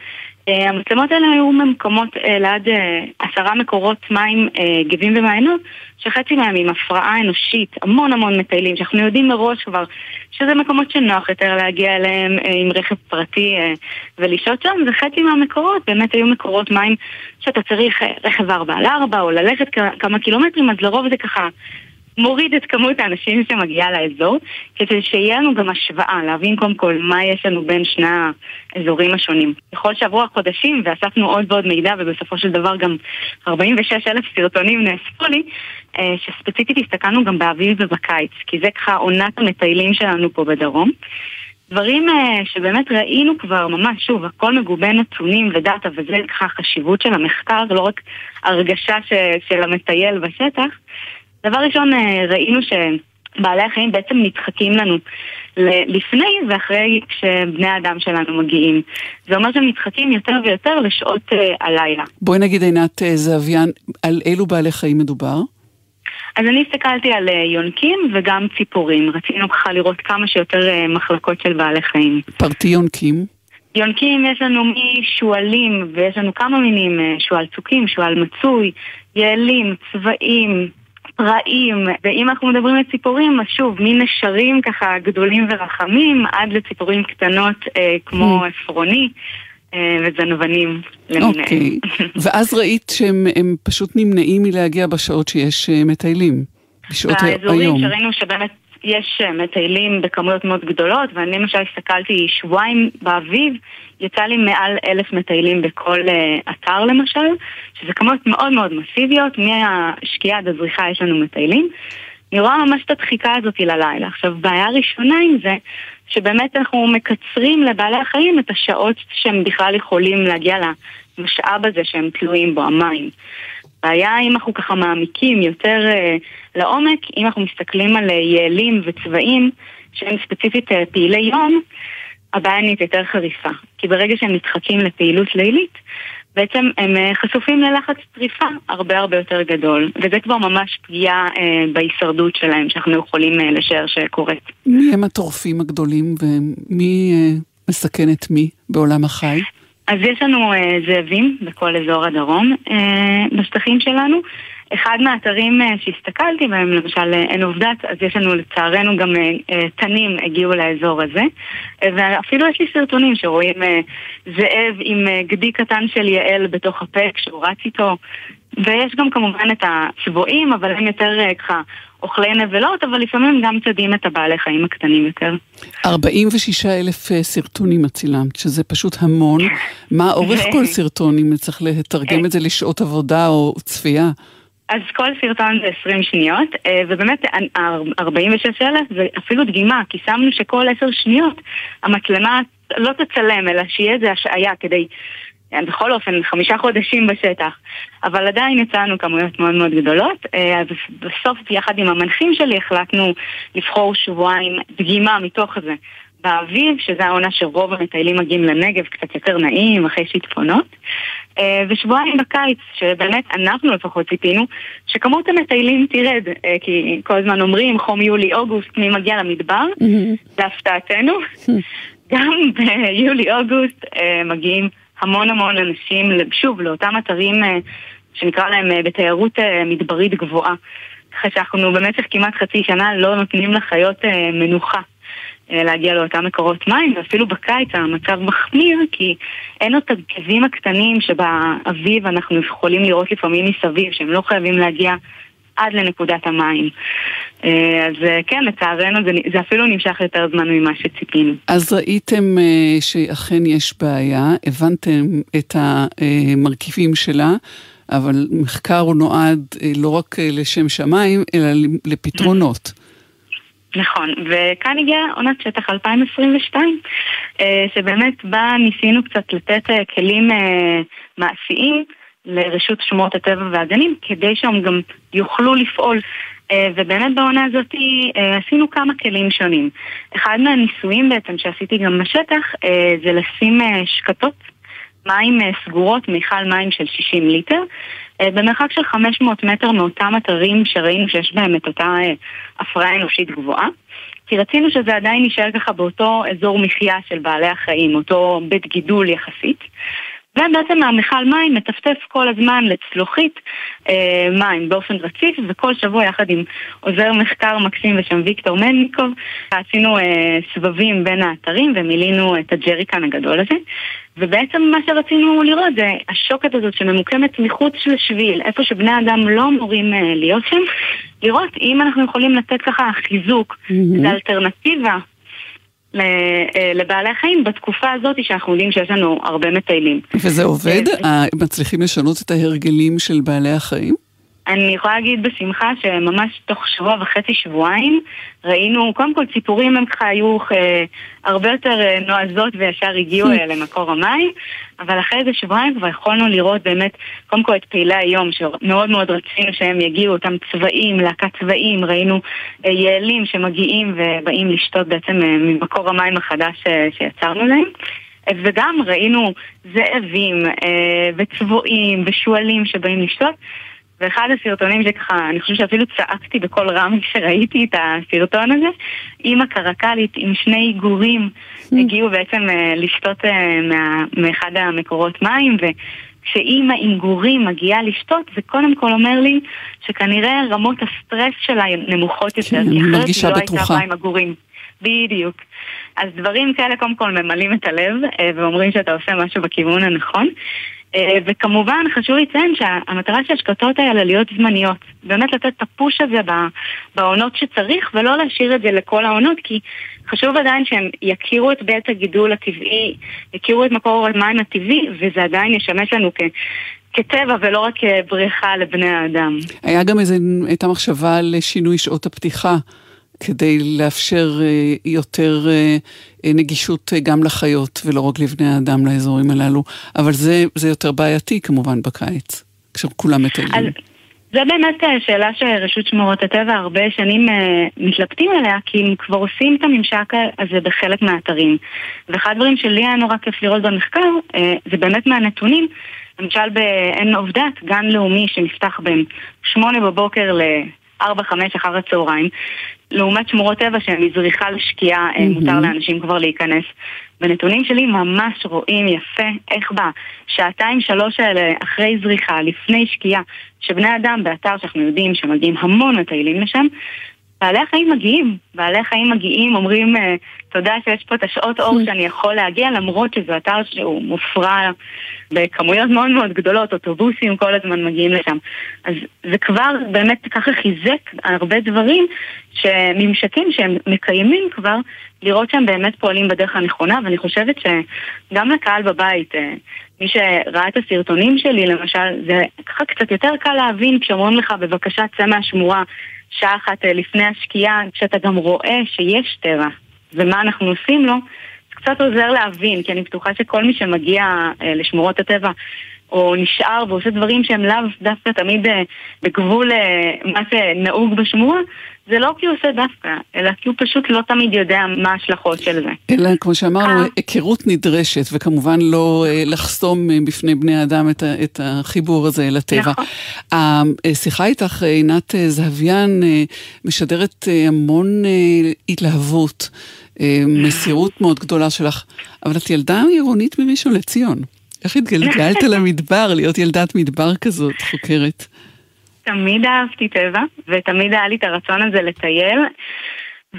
המצלמות האלה היו ממקומות אה, ליד אה, עשרה מקורות מים אה, גבים ומעיינות, שחצי מהם עם הפרעה אנושית, המון המון מטיילים, שאנחנו יודעים מראש כבר שזה מקומות שנוח יותר להגיע אליהם אה, עם רכב פרטי אה, ולשהות שם, וחצי מהמקורות באמת היו מקורות מים שאתה צריך אה, רכב 4 על 4 או ללכת כמה קילומטרים, אז לרוב זה ככה מוריד את כמות האנשים שמגיעה לאזור, כדי שיהיה לנו גם השוואה, להבין קודם כל מה יש לנו בין שני האזורים השונים. ככל שעברו החודשים ואספנו עוד ועוד מידע ובסופו של דבר גם 46 אלף סרטונים נאספו לי, אה, שספציפית הסתכלנו גם באביב ובקיץ, כי זה ככה עונת המטיילים שלנו פה בדרום. דברים אה, שבאמת ראינו כבר ממש, שוב, הכל מגובה נתונים ודאטה וזה ככה החשיבות של המחקר, לא רק הרגשה ש, של המטייל בשטח. דבר ראשון, אה, ראינו שבעלי החיים בעצם נדחקים לנו לפני ואחרי כשבני האדם שלנו מגיעים. זה אומר שהם נדחקים יותר ויותר לשעות אה, הלילה. בואי נגיד עינת אה, זהביאן, על אילו בעלי חיים מדובר? אז אני הסתכלתי על יונקים וגם ציפורים. רצינו ככה לראות כמה שיותר מחלקות של בעלי חיים. פרטי יונקים. יונקים יש לנו משועלים, ויש לנו כמה מינים, שועל צוקים, שועל מצוי, יעלים, צבעים, פראים, ואם אנחנו מדברים על ציפורים, אז שוב, מנשרים ככה גדולים ורחמים, עד לציפורים קטנות אה, כמו עפרוני אה, וזנבנים למיניהם. אוקיי. ואז ראית שהם הם פשוט נמנעים מלהגיע בשעות שיש אה, מטיילים. בשעות ה- באזורים היום. שראינו שבאמת יש אה, מטיילים בכמויות מאוד גדולות, ואני למשל הסתכלתי שבועיים באביב, יצא לי מעל אלף מטיילים בכל אה, אתר למשל, שזה כמויות מאוד מאוד מסיביות, מהשקיעה עד הזריחה יש לנו מטיילים. אני רואה ממש את הדחיקה הזאת ללילה. עכשיו, בעיה ראשונה עם זה, שבאמת אנחנו מקצרים לבעלי החיים את השעות שהם בכלל יכולים להגיע למשאב הזה שהם תלויים בו, המים. בעיה אם אנחנו ככה מעמיקים יותר אה, לעומק, אם אנחנו מסתכלים על אה, יעלים וצבעים שהם ספציפית אה, פעילי יום, הבעיה נהיית יותר חריפה. כי ברגע שהם נדחקים לפעילות לילית, בעצם הם אה, חשופים ללחץ טריפה הרבה הרבה יותר גדול, וזה כבר ממש פגיעה אה, בהישרדות שלהם שאנחנו יכולים אה, לשער שקורית. מי הם הטורפים הגדולים ומי אה, מסכן את מי בעולם החי? אז יש לנו אה, זאבים בכל אזור הדרום אה, בשטחים שלנו. אחד מהאתרים אה, שהסתכלתי בהם, למשל עין עובדת, אז יש לנו לצערנו גם תנים הגיעו לאזור הזה. ואפילו יש לי סרטונים שרואים זאב עם גדי קטן של יעל בתוך הפה כשהוא רץ איתו. ויש גם כמובן את הצבועים, אבל הם יותר ככה אוכלי נבלות, אבל לפעמים גם צדים את הבעלי חיים הקטנים יותר. 46 אלף אה, סרטונים את צילמת, שזה פשוט המון. מה אורך כל סרטון, אם צריך לתרגם את זה לשעות עבודה או צפייה? אז כל סרטון זה 20 שניות, אה, ובאמת ה-46 אלף זה אפילו דגימה, כי שמנו שכל 10 שניות המצלמה לא תצלם, אלא שיהיה איזה השעיה כדי, אה, בכל אופן, חמישה חודשים בשטח. אבל עדיין יצאנו כמויות מאוד מאוד גדולות, אה, אז בסוף יחד עם המנחים שלי החלטנו לבחור שבועיים דגימה מתוך זה. באביב, שזו העונה שרוב המטיילים מגיעים לנגב, קצת יותר נעים, אחרי שיטפונות. אה, ושבועיים בקיץ, שבאמת אנחנו לפחות ציפינו, שכמות המטיילים תרד, אה, כי כל הזמן אומרים חום יולי-אוגוסט, מי מגיע למדבר? להפתעתנו. גם ביולי-אוגוסט מגיעים המון המון אנשים, שוב, לאותם אתרים אה, שנקרא להם אה, בתיירות אה, מדברית גבוהה. ככה שאנחנו במשך כמעט חצי שנה לא נותנים לחיות מנוחה. להגיע לאותם מקורות מים, ואפילו בקיץ המצב מחמיר, כי אין עוד את הגזים הקטנים שבאביב אנחנו יכולים לראות לפעמים מסביב, שהם לא חייבים להגיע עד לנקודת המים. אה, אז אה, כן, לצערנו זה, זה אפילו נמשך יותר זמן ממה שציפינו. אז ראיתם אה, שאכן יש בעיה, הבנתם את המרכיבים שלה, אבל מחקר הוא נועד לא רק לשם שמיים, אלא לפתרונות. נכון, וכאן הגיעה עונת שטח 2022, אה, שבאמת בה ניסינו קצת לתת כלים מעשיים לרשות שמורות הטבע והגנים, כדי שהם גם יוכלו לפעול. אה, ובאמת בעונה הזאת אה, עשינו כמה כלים שונים. אחד מהניסויים בעצם שעשיתי גם בשטח אה, זה לשים שקתות מים סגורות, מיכל מים של 60 ליטר, במרחק של 500 מטר מאותם אתרים שראינו שיש בהם את אותה הפרעה אנושית גבוהה. כי רצינו שזה עדיין יישאר ככה באותו אזור מחיה של בעלי החיים, אותו בית גידול יחסית. ובעצם המכל מים מטפטף כל הזמן לצלוחית אה, מים באופן רציף, וכל שבוע יחד עם עוזר מחקר מקסים בשם ויקטור מניקוב, עשינו אה, סבבים בין האתרים ומילינו את הג'ריקן הגדול הזה. ובעצם מה שרצינו לראות זה השוקת הזאת שממוקמת מחוץ לשביל, איפה שבני אדם לא אמורים אה, להיות שם, לראות אם אנחנו יכולים לתת ככה חיזוק, mm-hmm. אלטרנטיבה ל- אה, לבעלי החיים בתקופה הזאת שאנחנו יודעים שיש לנו הרבה מטיילים. וזה עובד? אה, מצליחים לשנות את ההרגלים של בעלי החיים? אני יכולה להגיד בשמחה שממש תוך שבוע וחצי, שבועיים, ראינו, קודם כל ציפורים הם ככה היו אה, הרבה יותר אה, נועזות וישר הגיעו אה, למקור המים, אבל אחרי איזה שבועיים כבר יכולנו לראות באמת, קודם כל את פעילי היום, שמאוד מאוד רצינו שהם יגיעו, אותם צבעים, להקת צבעים, ראינו אה, יעלים שמגיעים ובאים לשתות בעצם אה, ממקור המים החדש אה, שיצרנו להם. אה, וגם ראינו זאבים אה, וצבועים ושועלים שבאים לשתות. ואחד הסרטונים שככה, אני חושבת שאפילו צעקתי בקול רם כשראיתי את הסרטון הזה, אימא קרקלית עם שני גורים הגיעו בעצם אה, לשתות אה, מה, מאחד המקורות מים, וכשאימא עם גורים מגיעה לשתות, זה קודם כל אומר לי שכנראה רמות הסטרס שלה נמוכות יותר, כן, כי אחרת היא לא. הייתה באה עם הגורים. בדיוק. אז דברים כאלה קודם כל ממלאים את הלב, אה, ואומרים שאתה עושה משהו בכיוון הנכון. אה, וכמובן חשוב לציין שהמטרה של השקטות האלה להיות זמניות. באמת לתת את הפוש הזה בעונות שצריך ולא להשאיר את זה לכל העונות כי חשוב עדיין שהם יכירו את בית הגידול הטבעי, יכירו את מקור המים הטבעי וזה עדיין ישמש לנו כ... כטבע ולא רק כבריכה לבני האדם. היה גם איזה, הייתה מחשבה לשינוי שעות הפתיחה, כדי לאפשר אה, יותר אה, נגישות אה, גם לחיות ולא רק לבני האדם לאזורים הללו, אבל זה, זה יותר בעייתי כמובן בקיץ, כשכולם מטיילים. אז זה באמת אה, שאלה שרשות שמורות הטבע הרבה שנים אה, מתלבטים עליה, כי הם כבר עושים את הממשק הזה בחלק מהאתרים. ואחד הדברים שלי היה נורא כיף לראות במחקר, אה, זה באמת מהנתונים. למשל בעין עובדת, גן לאומי שנפתח בין שמונה בבוקר לארבע, חמש אחר הצהריים, לעומת שמורות טבע שהן מזריחה לשקיעה, אה, מותר לאנשים כבר להיכנס. בנתונים שלי ממש רואים יפה איך בשעתיים שלוש האלה אחרי זריחה, לפני שקיעה, שבני אדם באתר שאנחנו יודעים שמגיעים המון מטיילים לשם, בעלי החיים מגיעים, בעלי החיים מגיעים, אומרים אה, תודה שיש פה את השעות אור שאני יכול להגיע למרות שזה אתר שהוא מופרע בכמויות מאוד מאוד גדולות, אוטובוסים כל הזמן מגיעים לשם. אז זה כבר באמת ככה חיזק הרבה דברים, שממשקים שהם מקיימים כבר, לראות שהם באמת פועלים בדרך הנכונה, ואני חושבת שגם לקהל בבית, אה, מי שראה את הסרטונים שלי למשל, זה ככה קצת יותר קל להבין כשאומרים לך בבקשה צא מהשמורה שעה אחת אה, לפני השקיעה, כשאתה גם רואה שיש טבע ומה אנחנו עושים לו, זה קצת עוזר להבין, כי אני בטוחה שכל מי שמגיע אה, לשמורות הטבע או נשאר ועושה דברים שהם לאו דווקא תמיד אה, בגבול אה, מה שנהוג בשמועה, זה לא כי הוא עושה דווקא, אלא כי הוא פשוט לא תמיד יודע מה ההשלכות של זה. אלא, כמו שאמרנו, אה. היכרות נדרשת, וכמובן לא אה, לחסום אה, בפני בני האדם את את החיבור הזה לטבע. נכון. השיחה איתך, אה, עינת אה, זהביאן, אה, משדרת אה, המון אה, התלהבות, אה, מסירות מאוד גדולה שלך, אבל את ילדה עירונית מראשון לציון. איך התגלגלת למדבר, להיות ילדת מדבר כזאת, חוקרת? תמיד אהבתי טבע, ותמיד היה לי את הרצון הזה לטייל.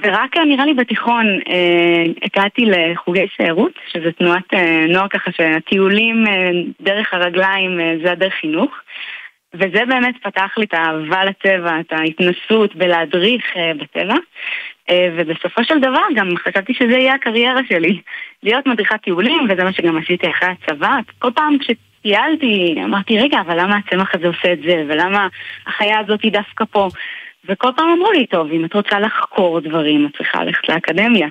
ורק אה, נראה לי בתיכון אה, הגעתי לחוגי סיירות, שזה תנועת אה, נוער ככה שהטיולים אה, דרך הרגליים אה, זה הדרך חינוך. וזה באמת פתח לי את האהבה לטבע, את ההתנסות בלהדריך אה, בטבע. אה, ובסופו של דבר גם חשבתי שזה יהיה הקריירה שלי, להיות מדריכת טיולים, וזה מה שגם עשיתי אחרי הצבא. כל פעם כשטיילתי, אמרתי, רגע, אבל למה הצמח הזה עושה את זה, ולמה החיה הזאת היא דווקא פה? וכל פעם אמרו לי, טוב, אם את רוצה לחקור דברים, את צריכה ללכת לאקדמיה.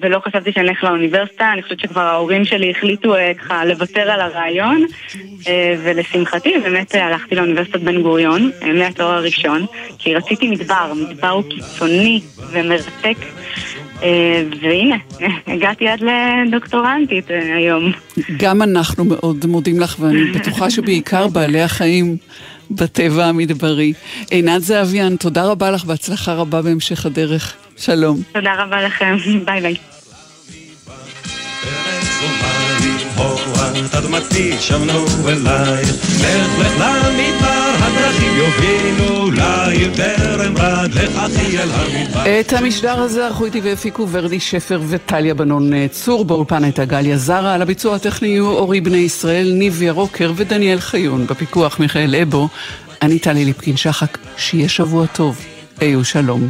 ולא חשבתי שאני אלך לאוניברסיטה, אני חושבת שכבר ההורים שלי החליטו אה, ככה לוותר על הרעיון, אה, ולשמחתי באמת אה, הלכתי לאוניברסיטת בן גוריון, מהתואר הראשון, כי רציתי מדבר, מדבר הוא קיצוני ומרתק, והנה, הגעתי עד לדוקטורנטית היום. גם אנחנו מאוד מודים לך, ואני בטוחה שבעיקר בעלי החיים בטבע המדברי. עינת זהביאן, תודה רבה לך, בהצלחה רבה בהמשך הדרך. שלום. תודה רבה לכם, ביי ביי. אדמתי שבנו אלייך, לך לך למדבר, הדרכים יובילו לעיר טרם רד, לך אחי אל המדבר. את המשדר הזה ערכו איתי והפיקו ורדי שפר וטליה בנון צור, באולפן הייתה גליה זרה, על הביצוע הטכני יהיו אורי בני ישראל, ניב ירוקר ודניאל חיון, בפיקוח מיכאל אבו, אני טלי ליפקין שחק, שיהיה שבוע טוב. היו שלום.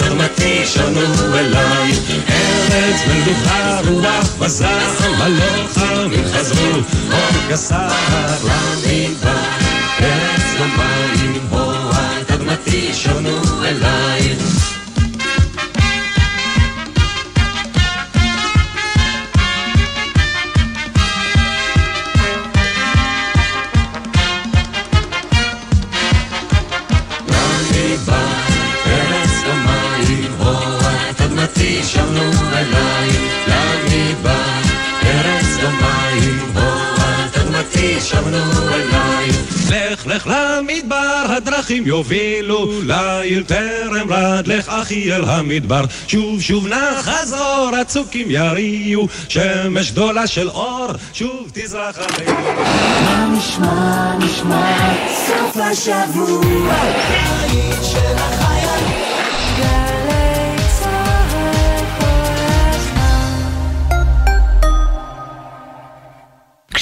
אדמתי שבנו אלייך, ארץ מלוכה רוח וזעם, הלוחמים חזרו, אור גסר למדבר, ארץ ומים הועת אדמתי שבנו אלייך. למדבר, לך למדבר, הדרכים יובילו לעיר טרם רד, לך אחי אל המדבר. שוב שוב נא חזור, הצוקים יריעו, שמש גדולה של אור, שוב תזרח עלינו. מה נשמע, נשמע, סוף השבוע, העיר של החיילים.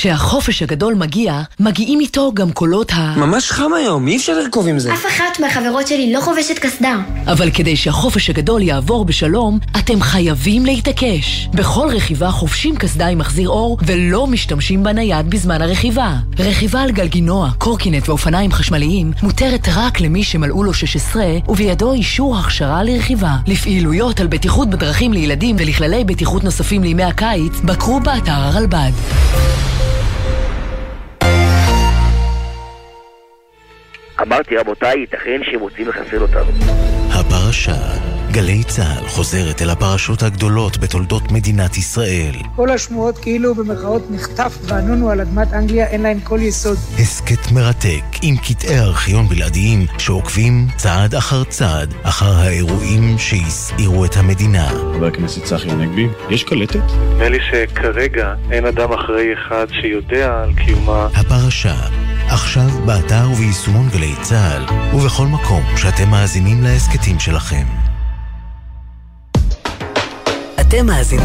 כשהחופש הגדול מגיע, מגיעים איתו גם קולות ה... ממש חם היום, אי אפשר לרכוב עם זה. אף אחת מהחברות שלי לא חובשת קסדה. אבל כדי שהחופש הגדול יעבור בשלום, אתם חייבים להתעקש. בכל רכיבה חובשים קסדה עם מחזיר אור ולא משתמשים בנייד בזמן הרכיבה. רכיבה על גלגינוע, קורקינט ואופניים חשמליים מותרת רק למי שמלאו לו 16 ובידו אישור הכשרה לרכיבה. לפעילויות על בטיחות בדרכים לילדים ולכללי בטיחות נוספים לימי הקיץ, בקרו באתר הרלב"ד. אמרתי, רבותיי, ייתכן שהם רוצים לחסל אותנו. הפרשה. גלי צה"ל חוזרת אל הפרשות הגדולות בתולדות מדינת ישראל. כל השמועות כאילו במרכאות נחטף וענונו על אדמת אנגליה אין להן כל יסוד. הסכת מרתק עם קטעי ארכיון בלעדיים שעוקבים צעד אחר צעד אחר האירועים שהסעירו את המדינה. חבר הכנסת צחי הנגבי, יש קלטת? נדמה לי שכרגע אין אדם אחראי אחד שיודע על קיומה. הפרשה, עכשיו באתר וביישומון גלי צה"ל, ובכל מקום שאתם מאזינים להסכתים שלכם. אתם מאזינים